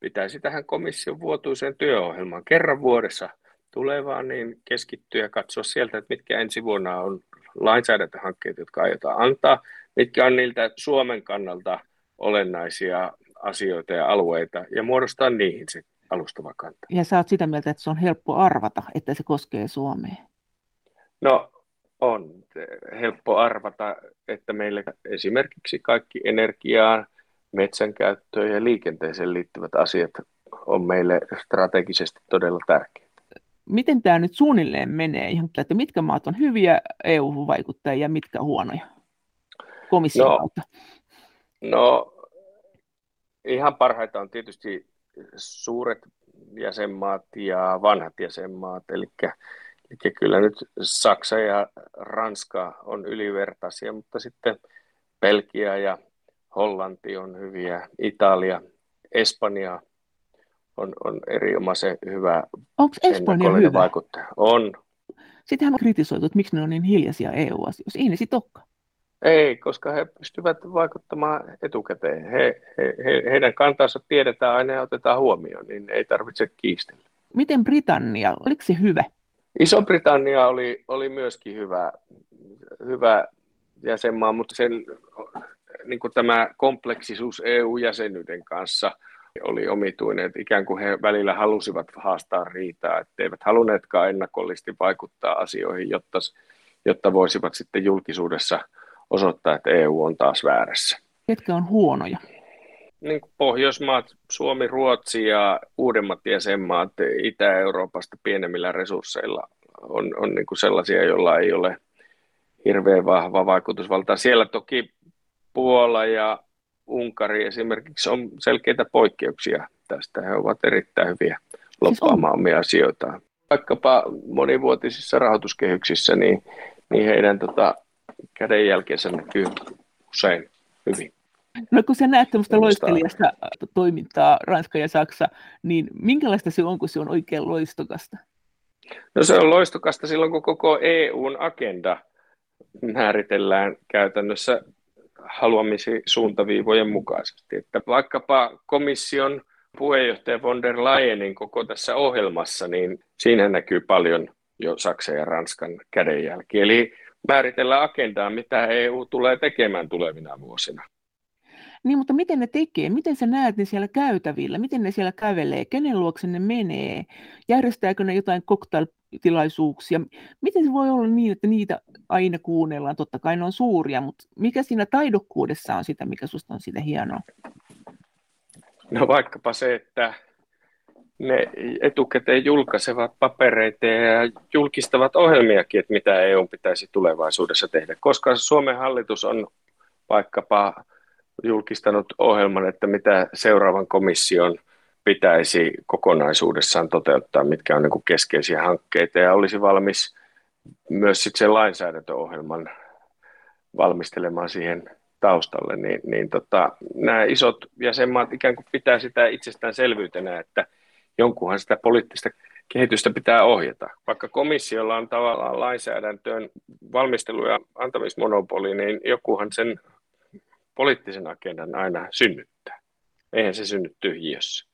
pitäisi tähän komission vuotuiseen työohjelmaan kerran vuodessa tulevaan, niin keskittyä ja katsoa sieltä, että mitkä ensi vuonna on lainsäädäntöhankkeet, jotka aiotaan antaa, mitkä on niiltä Suomen kannalta olennaisia asioita ja alueita, ja muodostaa niihin se alustava kanta. Ja sä oot sitä mieltä, että se on helppo arvata, että se koskee Suomea? No on helppo arvata, että meillä esimerkiksi kaikki energiaan, metsänkäyttöön ja liikenteeseen liittyvät asiat on meille strategisesti todella tärkeitä. Miten tämä nyt suunnilleen menee? Ihan, että mitkä maat on hyviä EU-vaikuttajia ja mitkä huonoja komission no, kautta? No ihan parhaita on tietysti suuret jäsenmaat ja vanhat jäsenmaat, eli, eli kyllä nyt Saksa ja Ranska on ylivertaisia, mutta sitten Belgia ja Hollanti on hyviä, Italia, Espanja on, on erinomaisen hyvä. Onko Espanja hyvä? Vaikuttaja. On. Sitähän on kritisoitu, että miksi ne on niin hiljaisia EU-asioissa. Ei ne olekaan. Ei, koska he pystyvät vaikuttamaan etukäteen. He, he, he, heidän kantansa tiedetään aina ja otetaan huomioon, niin ei tarvitse kiistellä. Miten Britannia, oliko se hyvä? Iso-Britannia oli, oli myöskin hyvä, hyvä jäsenmaa, mutta sen, niin kuin tämä kompleksisuus EU-jäsenyyden kanssa oli omituinen, että ikään kuin he välillä halusivat haastaa riitaa, etteivät halunneetkaan ennakollisesti vaikuttaa asioihin, jotta, jotta voisivat sitten julkisuudessa – osoittaa, että EU on taas väärässä. Ketkä on huonoja? Niin kuin Pohjoismaat, Suomi, Ruotsi ja uudemmat jäsenmaat Itä-Euroopasta pienemmillä resursseilla on, on niin kuin sellaisia, joilla ei ole hirveän vahva vaikutusvalta. Siellä toki Puola ja Unkari esimerkiksi on selkeitä poikkeuksia tästä. He ovat erittäin hyviä loppaamaan siis omia asioitaan. Vaikkapa monivuotisissa rahoituskehyksissä, niin, niin heidän tota, kädenjälkeensä näkyy usein hyvin. No kun sä näet tämmöistä loistelijasta toimintaa Ranska ja Saksa, niin minkälaista se on, kun se on oikein loistokasta? No se on loistokasta silloin, kun koko EUn agenda määritellään käytännössä haluamisi suuntaviivojen mukaisesti. Että vaikkapa komission puheenjohtaja von der Leyenin koko tässä ohjelmassa, niin siinä näkyy paljon jo Saksan ja Ranskan kädenjälki. Eli määritellä agendaa, mitä EU tulee tekemään tulevina vuosina. Niin, mutta miten ne tekee? Miten sä näet ne siellä käytävillä? Miten ne siellä kävelee? Kenen luokse ne menee? Järjestääkö ne jotain cocktailtilaisuuksia? Miten se voi olla niin, että niitä aina kuunnellaan? Totta kai ne on suuria, mutta mikä siinä taidokkuudessa on sitä, mikä susta on sitä hienoa? No vaikkapa se, että ne etukäteen julkaisevat papereita ja julkistavat ohjelmiakin, että mitä EU pitäisi tulevaisuudessa tehdä. Koska Suomen hallitus on vaikkapa julkistanut ohjelman, että mitä seuraavan komission pitäisi kokonaisuudessaan toteuttaa, mitkä on niin keskeisiä hankkeita, ja olisi valmis myös sitten sen lainsäädäntöohjelman valmistelemaan siihen taustalle, niin, niin tota, nämä isot jäsenmaat ikään kuin pitää sitä itsestäänselvyytenä, että jonkunhan sitä poliittista kehitystä pitää ohjata. Vaikka komissiolla on tavallaan lainsäädäntöön valmistelu- ja antamismonopoli, niin jokuhan sen poliittisen agendan aina synnyttää. Eihän se synny tyhjiössä.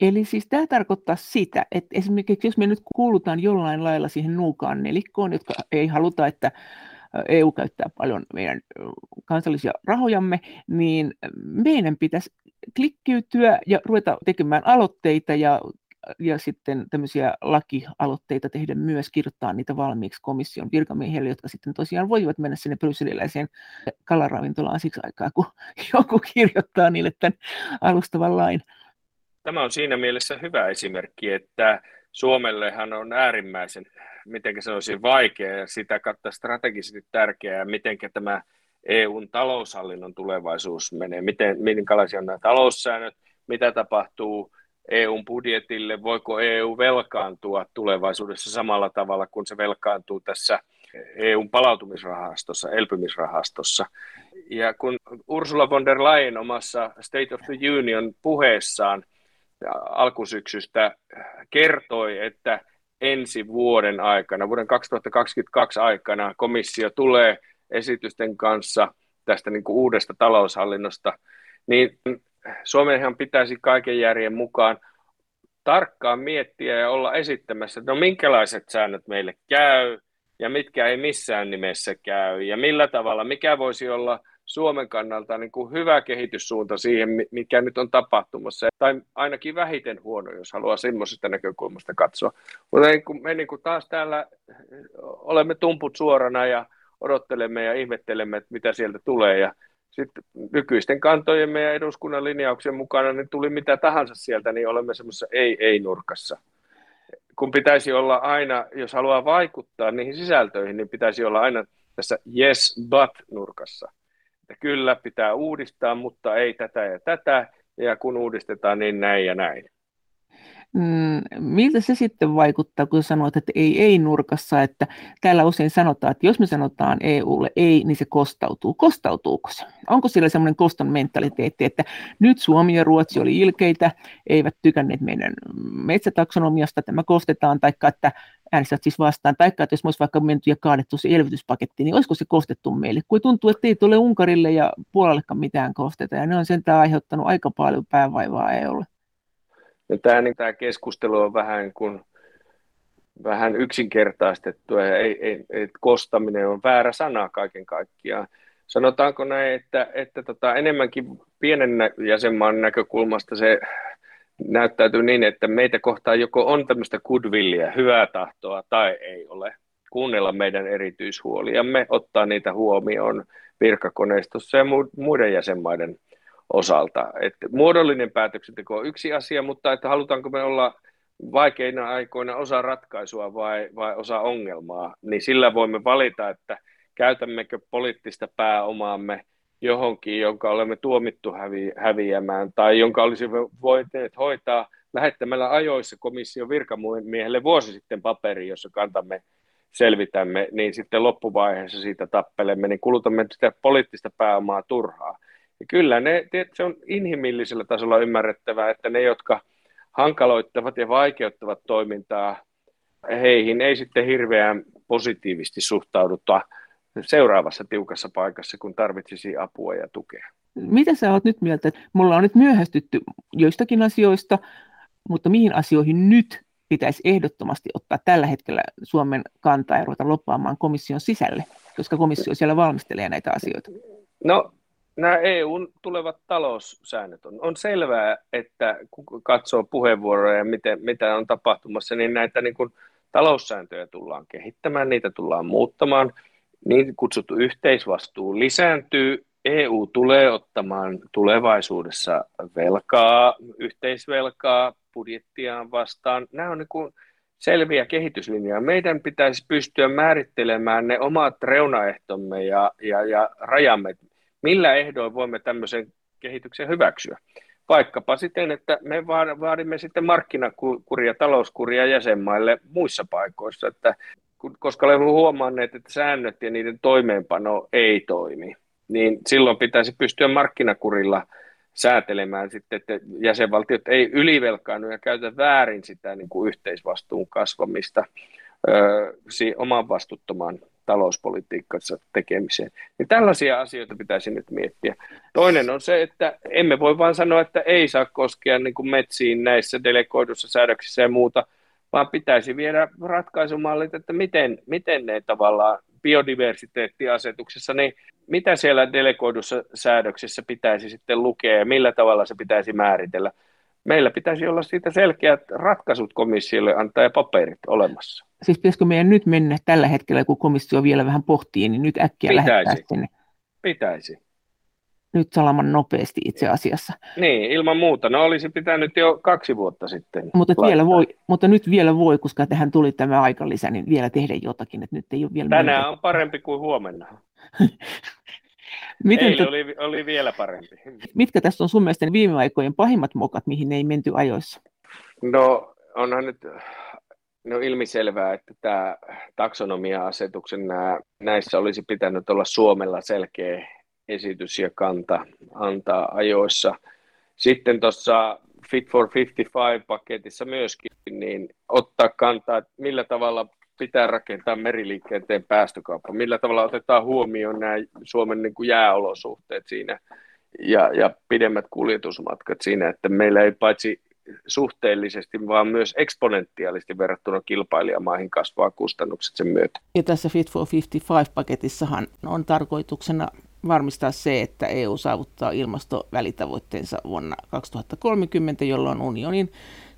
Eli siis tämä tarkoittaa sitä, että esimerkiksi jos me nyt kuulutaan jollain lailla siihen nuukaan nelikkoon, jotka ei haluta, että EU käyttää paljon meidän kansallisia rahojamme, niin meidän pitäisi klikkiytyä ja ruveta tekemään aloitteita ja, ja sitten tämmöisiä lakialoitteita tehdä myös, kirjoittaa niitä valmiiksi komission virkamiehille, jotka sitten tosiaan voivat mennä sinne brysseliläiseen kalaravintolaan siksi aikaa, kun joku kirjoittaa niille tämän alustavan lain. Tämä on siinä mielessä hyvä esimerkki, että Suomellehan on äärimmäisen, miten se olisi vaikea ja sitä kautta strategisesti tärkeää, miten tämä EUn taloushallinnon tulevaisuus menee, miten, minkälaisia on nämä taloussäännöt, mitä tapahtuu EUn budjetille, voiko EU velkaantua tulevaisuudessa samalla tavalla kuin se velkaantuu tässä EUn palautumisrahastossa, elpymisrahastossa. Ja kun Ursula von der Leyen omassa State of the Union puheessaan alkusyksystä kertoi, että ensi vuoden aikana, vuoden 2022 aikana komissio tulee esitysten kanssa tästä niin kuin uudesta taloushallinnosta, niin Suomenhan pitäisi kaiken järjen mukaan tarkkaan miettiä ja olla esittämässä, että no minkälaiset säännöt meille käy ja mitkä ei missään nimessä käy ja millä tavalla, mikä voisi olla Suomen kannalta niin kuin hyvä kehityssuunta siihen, mikä nyt on tapahtumassa, tai ainakin vähiten huono, jos haluaa semmoisesta näkökulmasta katsoa. Mutta niin kuin me niin kuin taas täällä olemme tumput suorana ja odottelemme ja ihmettelemme, että mitä sieltä tulee, ja sitten nykyisten kantojen ja eduskunnan linjauksien mukana, niin tuli mitä tahansa sieltä, niin olemme semmoisessa ei-ei-nurkassa. Kun pitäisi olla aina, jos haluaa vaikuttaa niihin sisältöihin, niin pitäisi olla aina tässä yes but-nurkassa. Että kyllä pitää uudistaa, mutta ei tätä ja tätä, ja kun uudistetaan, niin näin ja näin. Mm, miltä se sitten vaikuttaa, kun sanoit, että ei ei nurkassa, että täällä usein sanotaan, että jos me sanotaan EUlle ei, niin se kostautuu. Kostautuuko se? Onko siellä semmoinen koston mentaliteetti, että nyt Suomi ja Ruotsi oli ilkeitä, eivät tykänneet meidän metsätaksonomiasta, tämä kostetaan, taikka että äänestävät siis vastaan, taikka että jos me olisi vaikka menty ja kaadettu se elvytyspaketti, niin olisiko se kostettu meille, kun tuntuu, että ei tule Unkarille ja Puolallekaan mitään kosteta, ja ne on sentään aiheuttanut aika paljon päävaivaa EUlle. Ja tämä, niin, tämä keskustelu on vähän kuin vähän yksinkertaistettua ja ei, ei, ei, kostaminen on väärä sana kaiken kaikkiaan. Sanotaanko näin, että, että tota, enemmänkin pienen jäsenmaan näkökulmasta se näyttäytyy niin, että meitä kohtaan joko on tämmöistä goodwillia, hyvää tahtoa tai ei ole. Kuunnella meidän erityishuoliamme, ottaa niitä huomioon virkakoneistossa ja muiden jäsenmaiden osalta. Että muodollinen päätöksenteko on yksi asia, mutta että halutaanko me olla vaikeina aikoina osa ratkaisua vai, vai osa ongelmaa, niin sillä voimme valita, että käytämmekö poliittista pääomaamme johonkin, jonka olemme tuomittu hävi, häviämään, tai jonka olisi voineet hoitaa lähettämällä ajoissa komission virkamiehelle vuosi sitten paperi, jossa kantamme selvitämme, niin sitten loppuvaiheessa siitä tappelemme, niin kulutamme sitä poliittista pääomaa turhaa. Ja kyllä ne, se on inhimillisellä tasolla ymmärrettävää, että ne, jotka hankaloittavat ja vaikeuttavat toimintaa, heihin ei sitten hirveän positiivisesti suhtauduta seuraavassa tiukassa paikassa, kun tarvitsisi apua ja tukea. Mitä sä oot nyt mieltä? Mulla on nyt myöhästytty joistakin asioista, mutta mihin asioihin nyt pitäisi ehdottomasti ottaa tällä hetkellä Suomen kantaa ja ruveta loppaamaan komission sisälle, koska komissio siellä valmistelee näitä asioita? No nämä EUn tulevat taloussäännöt on. On selvää, että kun katsoo puheenvuoroja ja miten, mitä on tapahtumassa, niin näitä niin kuin taloussääntöjä tullaan kehittämään, niitä tullaan muuttamaan. Niin kutsuttu yhteisvastuu lisääntyy. EU tulee ottamaan tulevaisuudessa velkaa, yhteisvelkaa budjettiaan vastaan. Nämä on niin kuin selviä kehityslinjoja. Meidän pitäisi pystyä määrittelemään ne omat reunaehtomme ja, ja, ja rajamme, millä ehdoin voimme tämmöisen kehityksen hyväksyä. Vaikkapa siten, että me vaadimme sitten markkinakuria, talouskuria jäsenmaille muissa paikoissa, että koska olemme huomanneet, että säännöt ja niiden toimeenpano ei toimi, niin silloin pitäisi pystyä markkinakurilla säätelemään sitten, että jäsenvaltiot ei ylivelkaannu ja käytä väärin sitä niin kuin yhteisvastuun kasvamista ö, oman vastuttoman talouspolitiikkansa tekemiseen. Niin tällaisia asioita pitäisi nyt miettiä. Toinen on se, että emme voi vain sanoa, että ei saa koskea niin kuin metsiin näissä delegoidussa säädöksissä ja muuta, vaan pitäisi viedä ratkaisumallit, että miten, miten ne tavallaan biodiversiteettiasetuksessa, niin mitä siellä delegoidussa säädöksessä pitäisi sitten lukea ja millä tavalla se pitäisi määritellä. Meillä pitäisi olla siitä selkeät ratkaisut komissiolle antaa ja paperit olemassa. Siis pitäisikö meidän nyt mennä tällä hetkellä, kun komissio vielä vähän pohtii, niin nyt äkkiä pitäisi. lähettää sinne? Pitäisi. nyt salaman nopeasti itse asiassa. Niin, ilman muuta. No olisi pitänyt jo kaksi vuotta sitten. Mutta, vielä voi, mutta nyt vielä voi, koska tähän tuli tämä aikalisä, niin vielä tehdä jotakin. Että nyt ei ole vielä Tänään mieltä. on parempi kuin huomenna. Miten Eilen oli, oli vielä parempi. Mitkä tässä on sun mielestä viime aikojen pahimmat mokat, mihin ei menty ajoissa? No onhan nyt no ilmiselvää, että tämä taksonomia-asetuksen nämä, näissä olisi pitänyt olla Suomella selkeä esitys ja kanta antaa ajoissa. Sitten tuossa Fit for 55-paketissa myöskin, niin ottaa kantaa, että millä tavalla pitää rakentaa meriliikenteen päästökauppa, millä tavalla otetaan huomioon nämä Suomen niin kuin jääolosuhteet siinä ja, ja pidemmät kuljetusmatkat siinä, että meillä ei paitsi suhteellisesti, vaan myös eksponentiaalisesti verrattuna kilpailijamaihin kasvaa kustannukset sen myötä. Ja tässä Fit for 55-paketissahan on tarkoituksena varmistaa se, että EU saavuttaa ilmastovälitavoitteensa vuonna 2030, jolloin unionin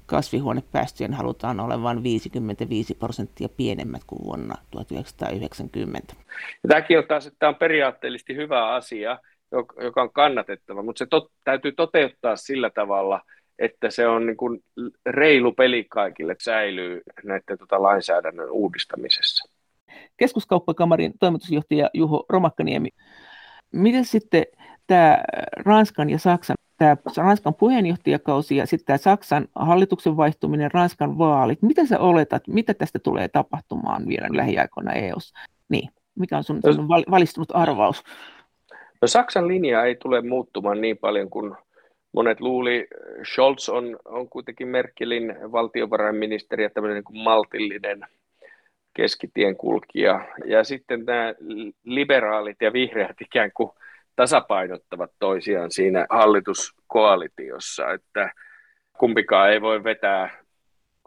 kasvihuonepäästöjen halutaan olevan 55 prosenttia pienemmät kuin vuonna 1990. Ja tämäkin on taas, että tämä on periaatteellisesti hyvä asia, joka on kannatettava, mutta se tot, täytyy toteuttaa sillä tavalla, että se on niin kuin reilu peli kaikille, että säilyy näiden tota lainsäädännön uudistamisessa. Keskuskauppakamarin toimitusjohtaja Juho Romakkaniemi, miten sitten tämä Ranskan ja Saksan, tämä Ranskan puheenjohtajakausi ja sitten tämä Saksan hallituksen vaihtuminen, Ranskan vaalit, mitä sä oletat, mitä tästä tulee tapahtumaan vielä lähiaikoina EU:ssa? Niin, mikä on sun, sun valistunut arvaus? No Saksan linja ei tule muuttumaan niin paljon kuin monet luuli. Scholz on, on kuitenkin Merkelin valtiovarainministeri ja tämmöinen niin kuin maltillinen keskitien kulkija. Ja sitten nämä liberaalit ja vihreät ikään kuin tasapainottavat toisiaan siinä hallituskoalitiossa, että kumpikaan ei voi vetää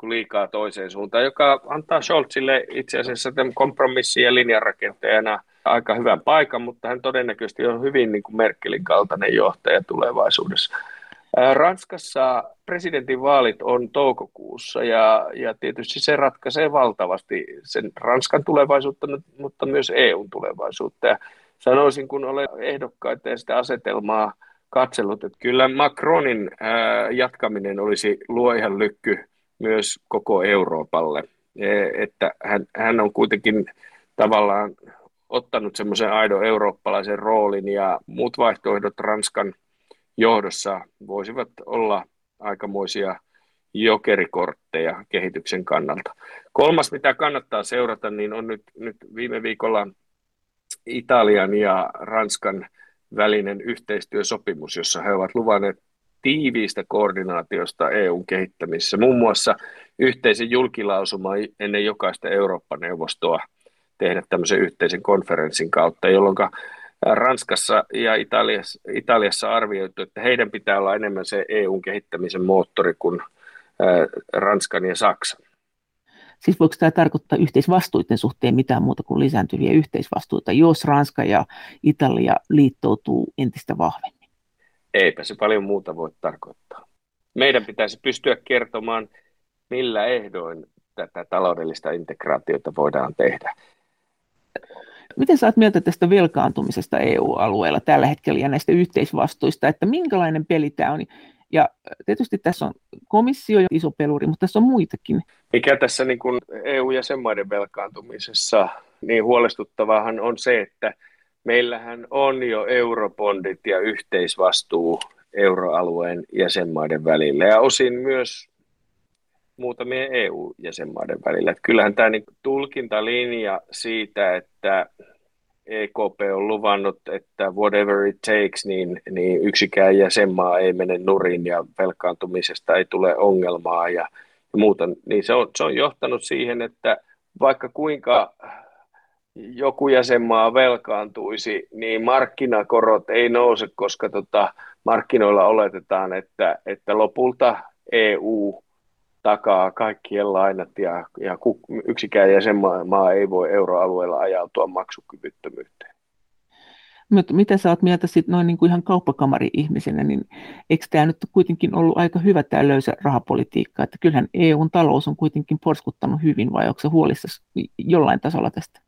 liikaa toiseen suuntaan, joka antaa Scholzille itse asiassa kompromissi- ja linjarakenteena aika hyvän paikan, mutta hän todennäköisesti on hyvin niin kuin Merkelin kaltainen johtaja tulevaisuudessa. Ranskassa presidentinvaalit on toukokuussa ja, ja tietysti se ratkaisee valtavasti sen Ranskan tulevaisuutta, mutta myös EUn tulevaisuutta. Ja sanoisin, kun olen ehdokkaita ja sitä asetelmaa katsellut, että kyllä Macronin jatkaminen olisi luojan lykky myös koko Euroopalle. E, että hän, hän on kuitenkin tavallaan ottanut semmoisen aidon eurooppalaisen roolin ja muut vaihtoehdot Ranskan johdossa voisivat olla aikamoisia jokerikortteja kehityksen kannalta. Kolmas, mitä kannattaa seurata, niin on nyt, nyt viime viikolla Italian ja Ranskan välinen yhteistyösopimus, jossa he ovat luvanneet tiiviistä koordinaatiosta EUn kehittämisessä, muun muassa yhteisen julkilausuma ennen jokaista Eurooppa-neuvostoa tehdä tämmöisen yhteisen konferenssin kautta, jolloin Ranskassa ja Italiassa, Italiassa arvioitu, että heidän pitää olla enemmän se EUn kehittämisen moottori kuin Ranskan ja Saksan. Siis voiko tämä tarkoittaa yhteisvastuiden suhteen mitään muuta kuin lisääntyviä yhteisvastuita, jos Ranska ja Italia liittoutuu entistä vahvemmin? Eipä se paljon muuta voi tarkoittaa. Meidän pitäisi pystyä kertomaan, millä ehdoin tätä taloudellista integraatiota voidaan tehdä. Miten saat mieltä tästä velkaantumisesta EU-alueella tällä hetkellä ja näistä yhteisvastuista, että minkälainen peli tämä on? Ja tietysti tässä on komissio ja iso peluri, mutta tässä on muitakin. Mikä tässä niin kuin EU-jäsenmaiden velkaantumisessa niin huolestuttavaahan on se, että meillähän on jo eurobondit ja yhteisvastuu euroalueen jäsenmaiden välillä ja osin myös muutamien EU-jäsenmaiden välillä. Että kyllähän tämä niin tulkintalinja siitä, että EKP on luvannut, että whatever it takes, niin, niin yksikään jäsenmaa ei mene nurin ja velkaantumisesta ei tule ongelmaa ja, ja muuta, niin se on, se on johtanut siihen, että vaikka kuinka joku jäsenmaa velkaantuisi, niin markkinakorot ei nouse, koska tota, markkinoilla oletetaan, että, että lopulta EU takaa kaikkien lainat ja, ja yksikään jäsenmaa ei voi euroalueella ajautua maksukyvyttömyyteen. Mutta mitä sä oot mieltä sitten noin niin kuin ihan kauppakamari-ihmisenä, niin eikö tämä nyt kuitenkin ollut aika hyvä tämä löysä rahapolitiikka, että kyllähän EUn talous on kuitenkin porskuttanut hyvin, vai onko se huolissa jollain tasolla tästä?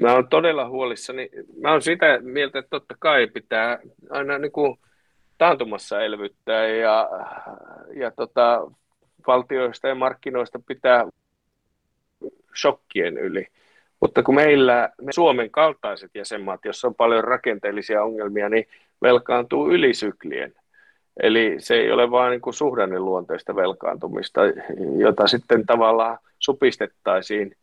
Mä oon todella huolissani. Mä oon sitä mieltä, että totta kai pitää aina niin kuin taantumassa elvyttää ja, ja tota, valtioista ja markkinoista pitää shokkien yli. Mutta kun meillä me Suomen kaltaiset jäsenmaat, joissa on paljon rakenteellisia ongelmia, niin velkaantuu ylisyklien. Eli se ei ole vain niin suhdanneluonteista velkaantumista, jota sitten tavallaan supistettaisiin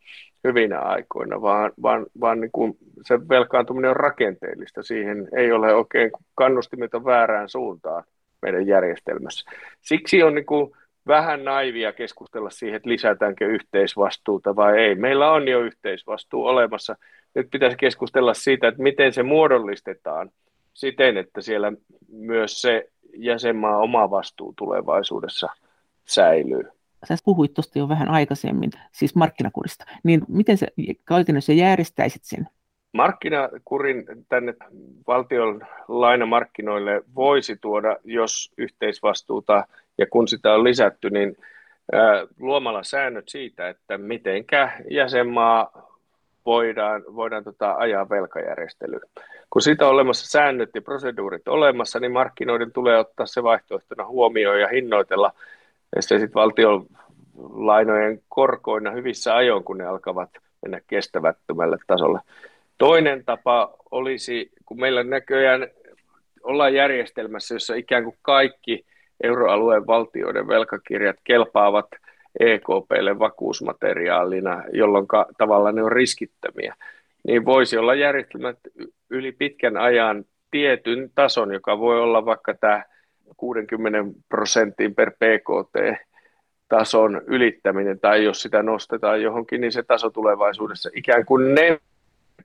hyvinä aikoina, vaan, vaan, vaan niin kuin se velkaantuminen on rakenteellista. Siihen ei ole oikein kannustimet on väärään suuntaan meidän järjestelmässä. Siksi on niin kuin vähän naivia keskustella siihen, että lisätäänkö yhteisvastuuta vai ei. Meillä on jo yhteisvastuu olemassa. Nyt pitäisi keskustella siitä, että miten se muodollistetaan siten, että siellä myös se jäsenmaa oma vastuu tulevaisuudessa säilyy. Sä puhuit tuosta jo vähän aikaisemmin, siis markkinakurista. Niin miten sä käytännössä järjestäisit sen? Markkinakurin tänne valtion lainamarkkinoille voisi tuoda, jos yhteisvastuuta ja kun sitä on lisätty, niin luomalla säännöt siitä, että mitenkä jäsenmaa voidaan, voidaan tota ajaa velkajärjestelyä. Kun siitä on olemassa säännöt ja proseduurit olemassa, niin markkinoiden tulee ottaa se vaihtoehtona huomioon ja hinnoitella ja se sitten valtion lainojen korkoina hyvissä ajoin, kun ne alkavat mennä kestävättömälle tasolle. Toinen tapa olisi, kun meillä näköjään ollaan järjestelmässä, jossa ikään kuin kaikki euroalueen valtioiden velkakirjat kelpaavat EKPlle vakuusmateriaalina, jolloin tavallaan ne on riskittömiä, niin voisi olla järjestelmät yli pitkän ajan tietyn tason, joka voi olla vaikka tämä 60 prosentin per PKT tason ylittäminen, tai jos sitä nostetaan johonkin, niin se taso tulevaisuudessa ikään kuin ne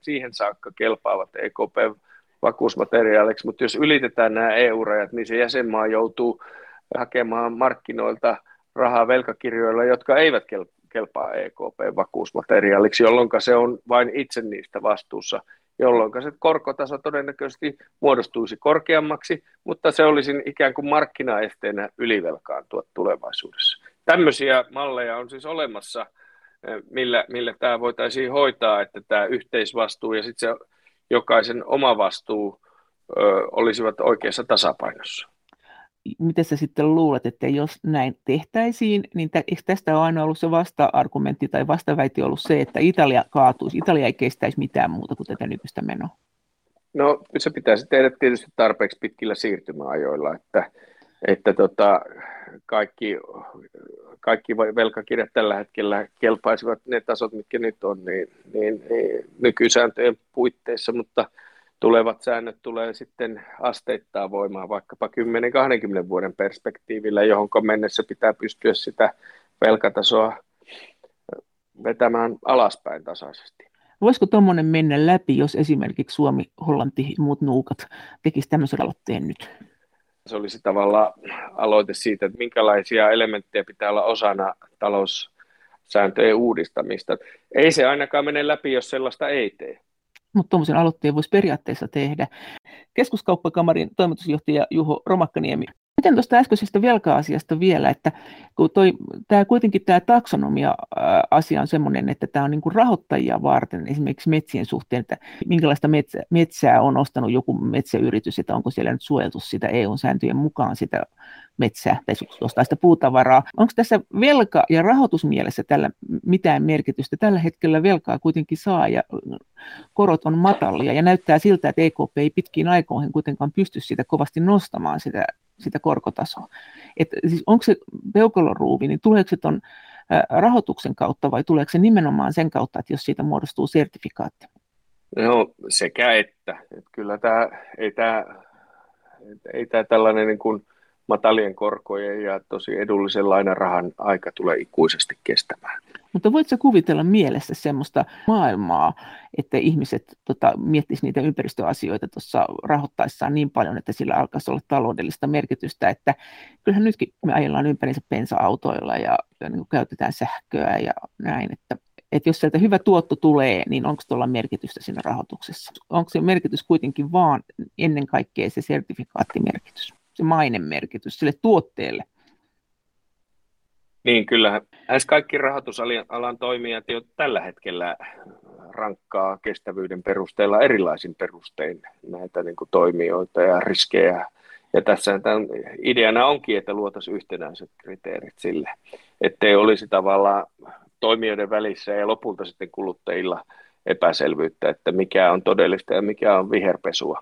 siihen saakka kelpaavat EKP vakuusmateriaaliksi, mutta jos ylitetään nämä EU-rajat, niin se jäsenmaa joutuu hakemaan markkinoilta rahaa velkakirjoilla, jotka eivät kelpaa EKP-vakuusmateriaaliksi, jolloin se on vain itse niistä vastuussa, jolloin se korkotaso todennäköisesti muodostuisi korkeammaksi, mutta se olisi ikään kuin markkinaesteenä ylivelkaantua tulevaisuudessa. Tämmöisiä malleja on siis olemassa, eh, millä, millä tämä voitaisiin hoitaa, että tämä yhteisvastuu ja sitten se jokaisen oma vastuu ö, olisivat oikeassa tasapainossa. Miten sä sitten luulet, että jos näin tehtäisiin, niin tä, eikö tästä ole aina ollut se vasta-argumentti tai vastaväiti ollut se, että Italia kaatuisi, Italia ei kestäisi mitään muuta kuin tätä nykyistä menoa? No se pitäisi tehdä tietysti tarpeeksi pitkillä siirtymäajoilla, että, että tota, kaikki, kaikki velkakirjat tällä hetkellä kelpaisivat ne tasot, mitkä nyt on, niin, niin, niin nykysääntöjen puitteissa, mutta tulevat säännöt tulee sitten asteittaa voimaan vaikkapa 10-20 vuoden perspektiivillä, johon mennessä pitää pystyä sitä velkatasoa vetämään alaspäin tasaisesti. Voisiko tuommoinen mennä läpi, jos esimerkiksi Suomi, Hollanti ja muut nuukat tekisivät tämmöisen aloitteen nyt? Se olisi tavallaan aloite siitä, että minkälaisia elementtejä pitää olla osana taloussääntöjen uudistamista. Ei se ainakaan mene läpi, jos sellaista ei tee. Mutta tuommoisen aloitteen voisi periaatteessa tehdä. Keskuskauppakamarin toimitusjohtaja Juho Romakkaniemi, Miten tuosta äskeisestä velka-asiasta vielä, että kun toi, tämä kuitenkin tämä taksonomia-asia on sellainen, että tämä on niin kuin rahoittajia varten esimerkiksi metsien suhteen, että minkälaista metsä, metsää on ostanut joku metsäyritys, että onko siellä nyt suojeltu sitä EU-sääntöjen mukaan sitä metsää tai ostaa sitä puutavaraa. Onko tässä velka- ja rahoitusmielessä tällä mitään merkitystä? Tällä hetkellä velkaa kuitenkin saa ja korot on matalia ja näyttää siltä, että EKP ei pitkiin aikoihin kuitenkaan pysty sitä kovasti nostamaan sitä sitä korkotasoa. Et siis onko se peukaloruuvi, niin tuleeko se ton rahoituksen kautta vai tuleeko se nimenomaan sen kautta, että jos siitä muodostuu sertifikaatti? No sekä että. että kyllä tämä, ei tämä, ei tämä tällainen niin kuin matalien korkojen ja tosi edullisen lainarahan aika tulee ikuisesti kestämään. Mutta voitko kuvitella mielessä semmoista maailmaa, että ihmiset tota, miettisivät niitä ympäristöasioita tuossa rahoittaessaan niin paljon, että sillä alkaisi olla taloudellista merkitystä, että kyllähän nytkin me ajellaan ympärinsä pensa-autoilla ja, ja niin käytetään sähköä ja näin, että että jos sieltä hyvä tuotto tulee, niin onko tuolla merkitystä siinä rahoituksessa? Onko se merkitys kuitenkin vaan ennen kaikkea se sertifikaattimerkitys, se mainemerkitys sille tuotteelle? Niin, kyllä. Lähes kaikki rahoitusalan toimijat jo tällä hetkellä rankkaa kestävyyden perusteella erilaisin perustein näitä niin kuin toimijoita ja riskejä. Ja tässä tämän ideana onkin, että luotaisiin yhtenäiset kriteerit sille, ettei olisi tavallaan toimijoiden välissä ja lopulta sitten kuluttajilla epäselvyyttä, että mikä on todellista ja mikä on viherpesua.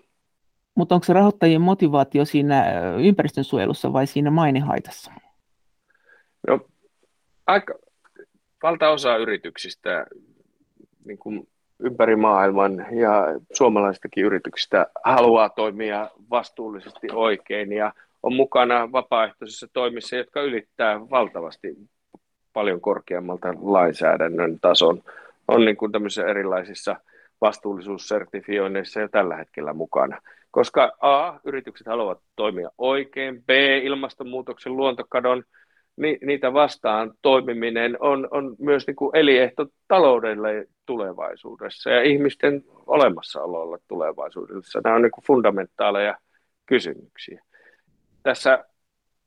Mutta onko se rahoittajien motivaatio siinä ympäristönsuojelussa vai siinä mainehaitassa? No, aika, valtaosa yrityksistä niin kuin ympäri maailman ja suomalaisistakin yrityksistä haluaa toimia vastuullisesti oikein ja on mukana vapaaehtoisissa toimissa, jotka ylittää valtavasti paljon korkeammalta lainsäädännön tason. On niin kuin tämmöisissä erilaisissa vastuullisuussertifioinneissa jo tällä hetkellä mukana. Koska A, yritykset haluavat toimia oikein, B, ilmastonmuutoksen, luontokadon, ni, niitä vastaan toimiminen on, on myös niin kuin eliehto taloudelle tulevaisuudessa ja ihmisten olemassaololle tulevaisuudessa. Nämä on niin kuin fundamentaaleja kysymyksiä. Tässä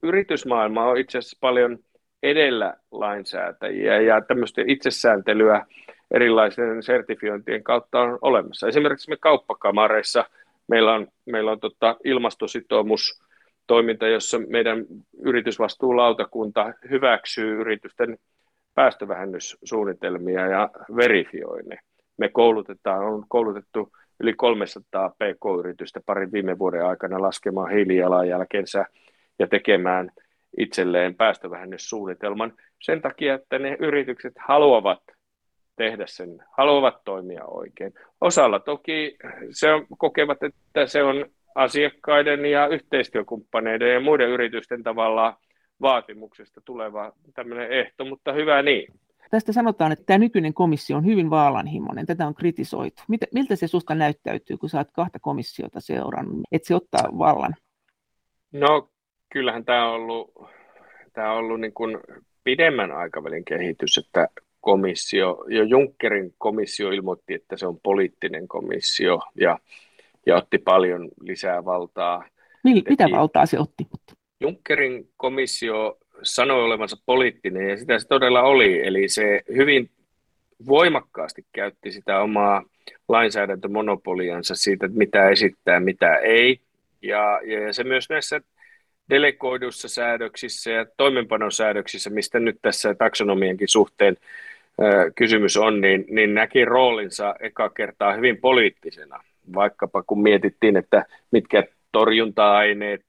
yritysmaailma on itse asiassa paljon edellä lainsäätäjiä ja tämmöistä itsesääntelyä erilaisten sertifiointien kautta on olemassa. Esimerkiksi me kauppakamareissa meillä on, meillä on tota ilmastositoumus toiminta, jossa meidän yritysvastuulautakunta hyväksyy yritysten päästövähennyssuunnitelmia ja verifioi ne. Me koulutetaan, on koulutettu yli 300 pk-yritystä parin viime vuoden aikana laskemaan hiilijalanjälkensä ja tekemään itselleen päästövähennyssuunnitelman sen takia, että ne yritykset haluavat tehdä sen, haluavat toimia oikein. Osalla toki se on, kokevat, että se on asiakkaiden ja yhteistyökumppaneiden ja muiden yritysten tavallaan vaatimuksesta tuleva tämmöinen ehto, mutta hyvä niin. Tästä sanotaan, että tämä nykyinen komissio on hyvin vaalanhimoinen. Tätä on kritisoitu. Miltä se susta näyttäytyy, kun saat kahta komissiota seurannut, että se ottaa vallan? No kyllähän tämä on ollut, tämä on ollut niin kuin pidemmän aikavälin kehitys, että komissio, jo Junckerin komissio ilmoitti, että se on poliittinen komissio ja ja otti paljon lisää valtaa. Niin, mitä valtaa se otti? Junckerin komissio sanoi olevansa poliittinen ja sitä se todella oli. Eli se hyvin voimakkaasti käytti sitä omaa lainsäädäntömonopoliansa siitä, että mitä esittää, mitä ei. Ja, ja se myös näissä delegoidussa säädöksissä ja toimenpanosäädöksissä, mistä nyt tässä taksonomienkin suhteen kysymys on, niin, niin näki roolinsa eka kertaa hyvin poliittisena vaikkapa kun mietittiin, että mitkä torjunta-aineet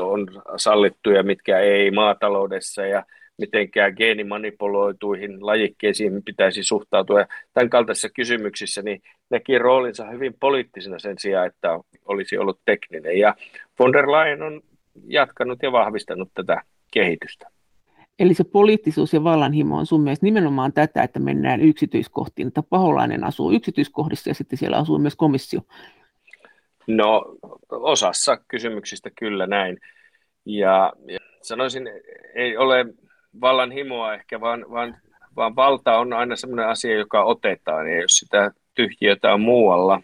on sallittuja, mitkä ei maataloudessa ja mitenkään geenimanipuloituihin lajikkeisiin pitäisi suhtautua. Ja tämän kaltaisissa kysymyksissä niin näki roolinsa hyvin poliittisena sen sijaan, että olisi ollut tekninen. Ja von der Leyen on jatkanut ja vahvistanut tätä kehitystä. Eli se poliittisuus ja vallanhimo on sun mielestä nimenomaan tätä, että mennään yksityiskohtiin, että paholainen asuu yksityiskohdissa ja sitten siellä asuu myös komissio. No osassa kysymyksistä kyllä näin. Ja, ja sanoisin, ei ole vallanhimoa ehkä, vaan, vaan, vaan valta on aina sellainen asia, joka otetaan. Ja jos sitä tyhjiötä on muualla,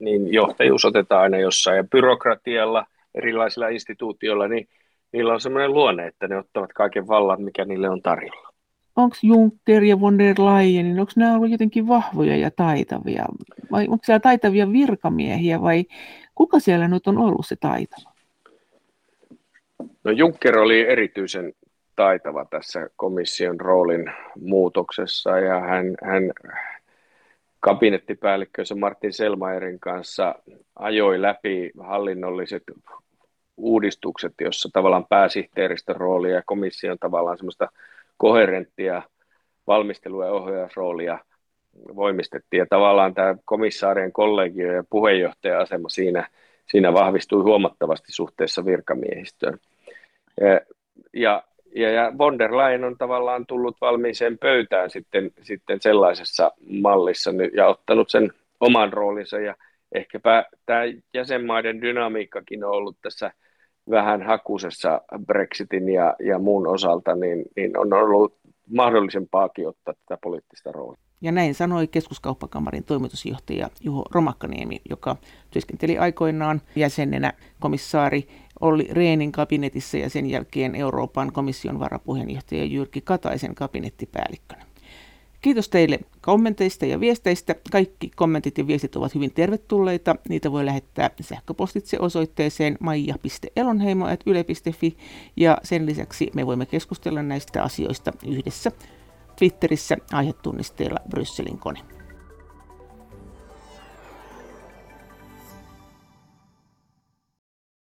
niin johtajuus otetaan aina jossain. Ja byrokratialla, erilaisilla instituutioilla, niin niillä on semmoinen luonne, että ne ottavat kaiken vallan, mikä niille on tarjolla. Onko Juncker ja von der Leyen, niin onko nämä ollut jotenkin vahvoja ja taitavia? Vai onko siellä taitavia virkamiehiä vai kuka siellä nyt on ollut se taitava? No Juncker oli erityisen taitava tässä komission roolin muutoksessa ja hän, hän kabinettipäällikkönsä Martin Selmaerin kanssa ajoi läpi hallinnolliset uudistukset, jossa tavallaan pääsihteeristön rooli ja komission tavallaan semmoista koherenttia valmistelu- ja ohjausroolia voimistettiin. Ja tavallaan tämä komissaarien kollegio ja puheenjohtajan asema siinä, siinä vahvistui huomattavasti suhteessa virkamiehistöön. Ja, ja, ja, ja von der Leyen on tavallaan tullut valmiiseen pöytään sitten, sitten sellaisessa mallissa ja ottanut sen oman roolinsa ja ehkäpä tämä jäsenmaiden dynamiikkakin on ollut tässä vähän hakusessa Brexitin ja, ja muun osalta, niin, niin on ollut mahdollisempaakin ottaa tätä poliittista roolia. Ja näin sanoi keskuskauppakamarin toimitusjohtaja Juho Romakkaniemi, joka työskenteli aikoinaan jäsenenä komissaari Olli Reenin kabinetissa ja sen jälkeen Euroopan komission varapuheenjohtaja Jyrki Kataisen kabinettipäällikkönä. Kiitos teille kommenteista ja viesteistä. Kaikki kommentit ja viestit ovat hyvin tervetulleita. Niitä voi lähettää sähköpostitse osoitteeseen maija.elonheimo.yle.fi ja sen lisäksi me voimme keskustella näistä asioista yhdessä Twitterissä aihetunnisteella Brysselin kone.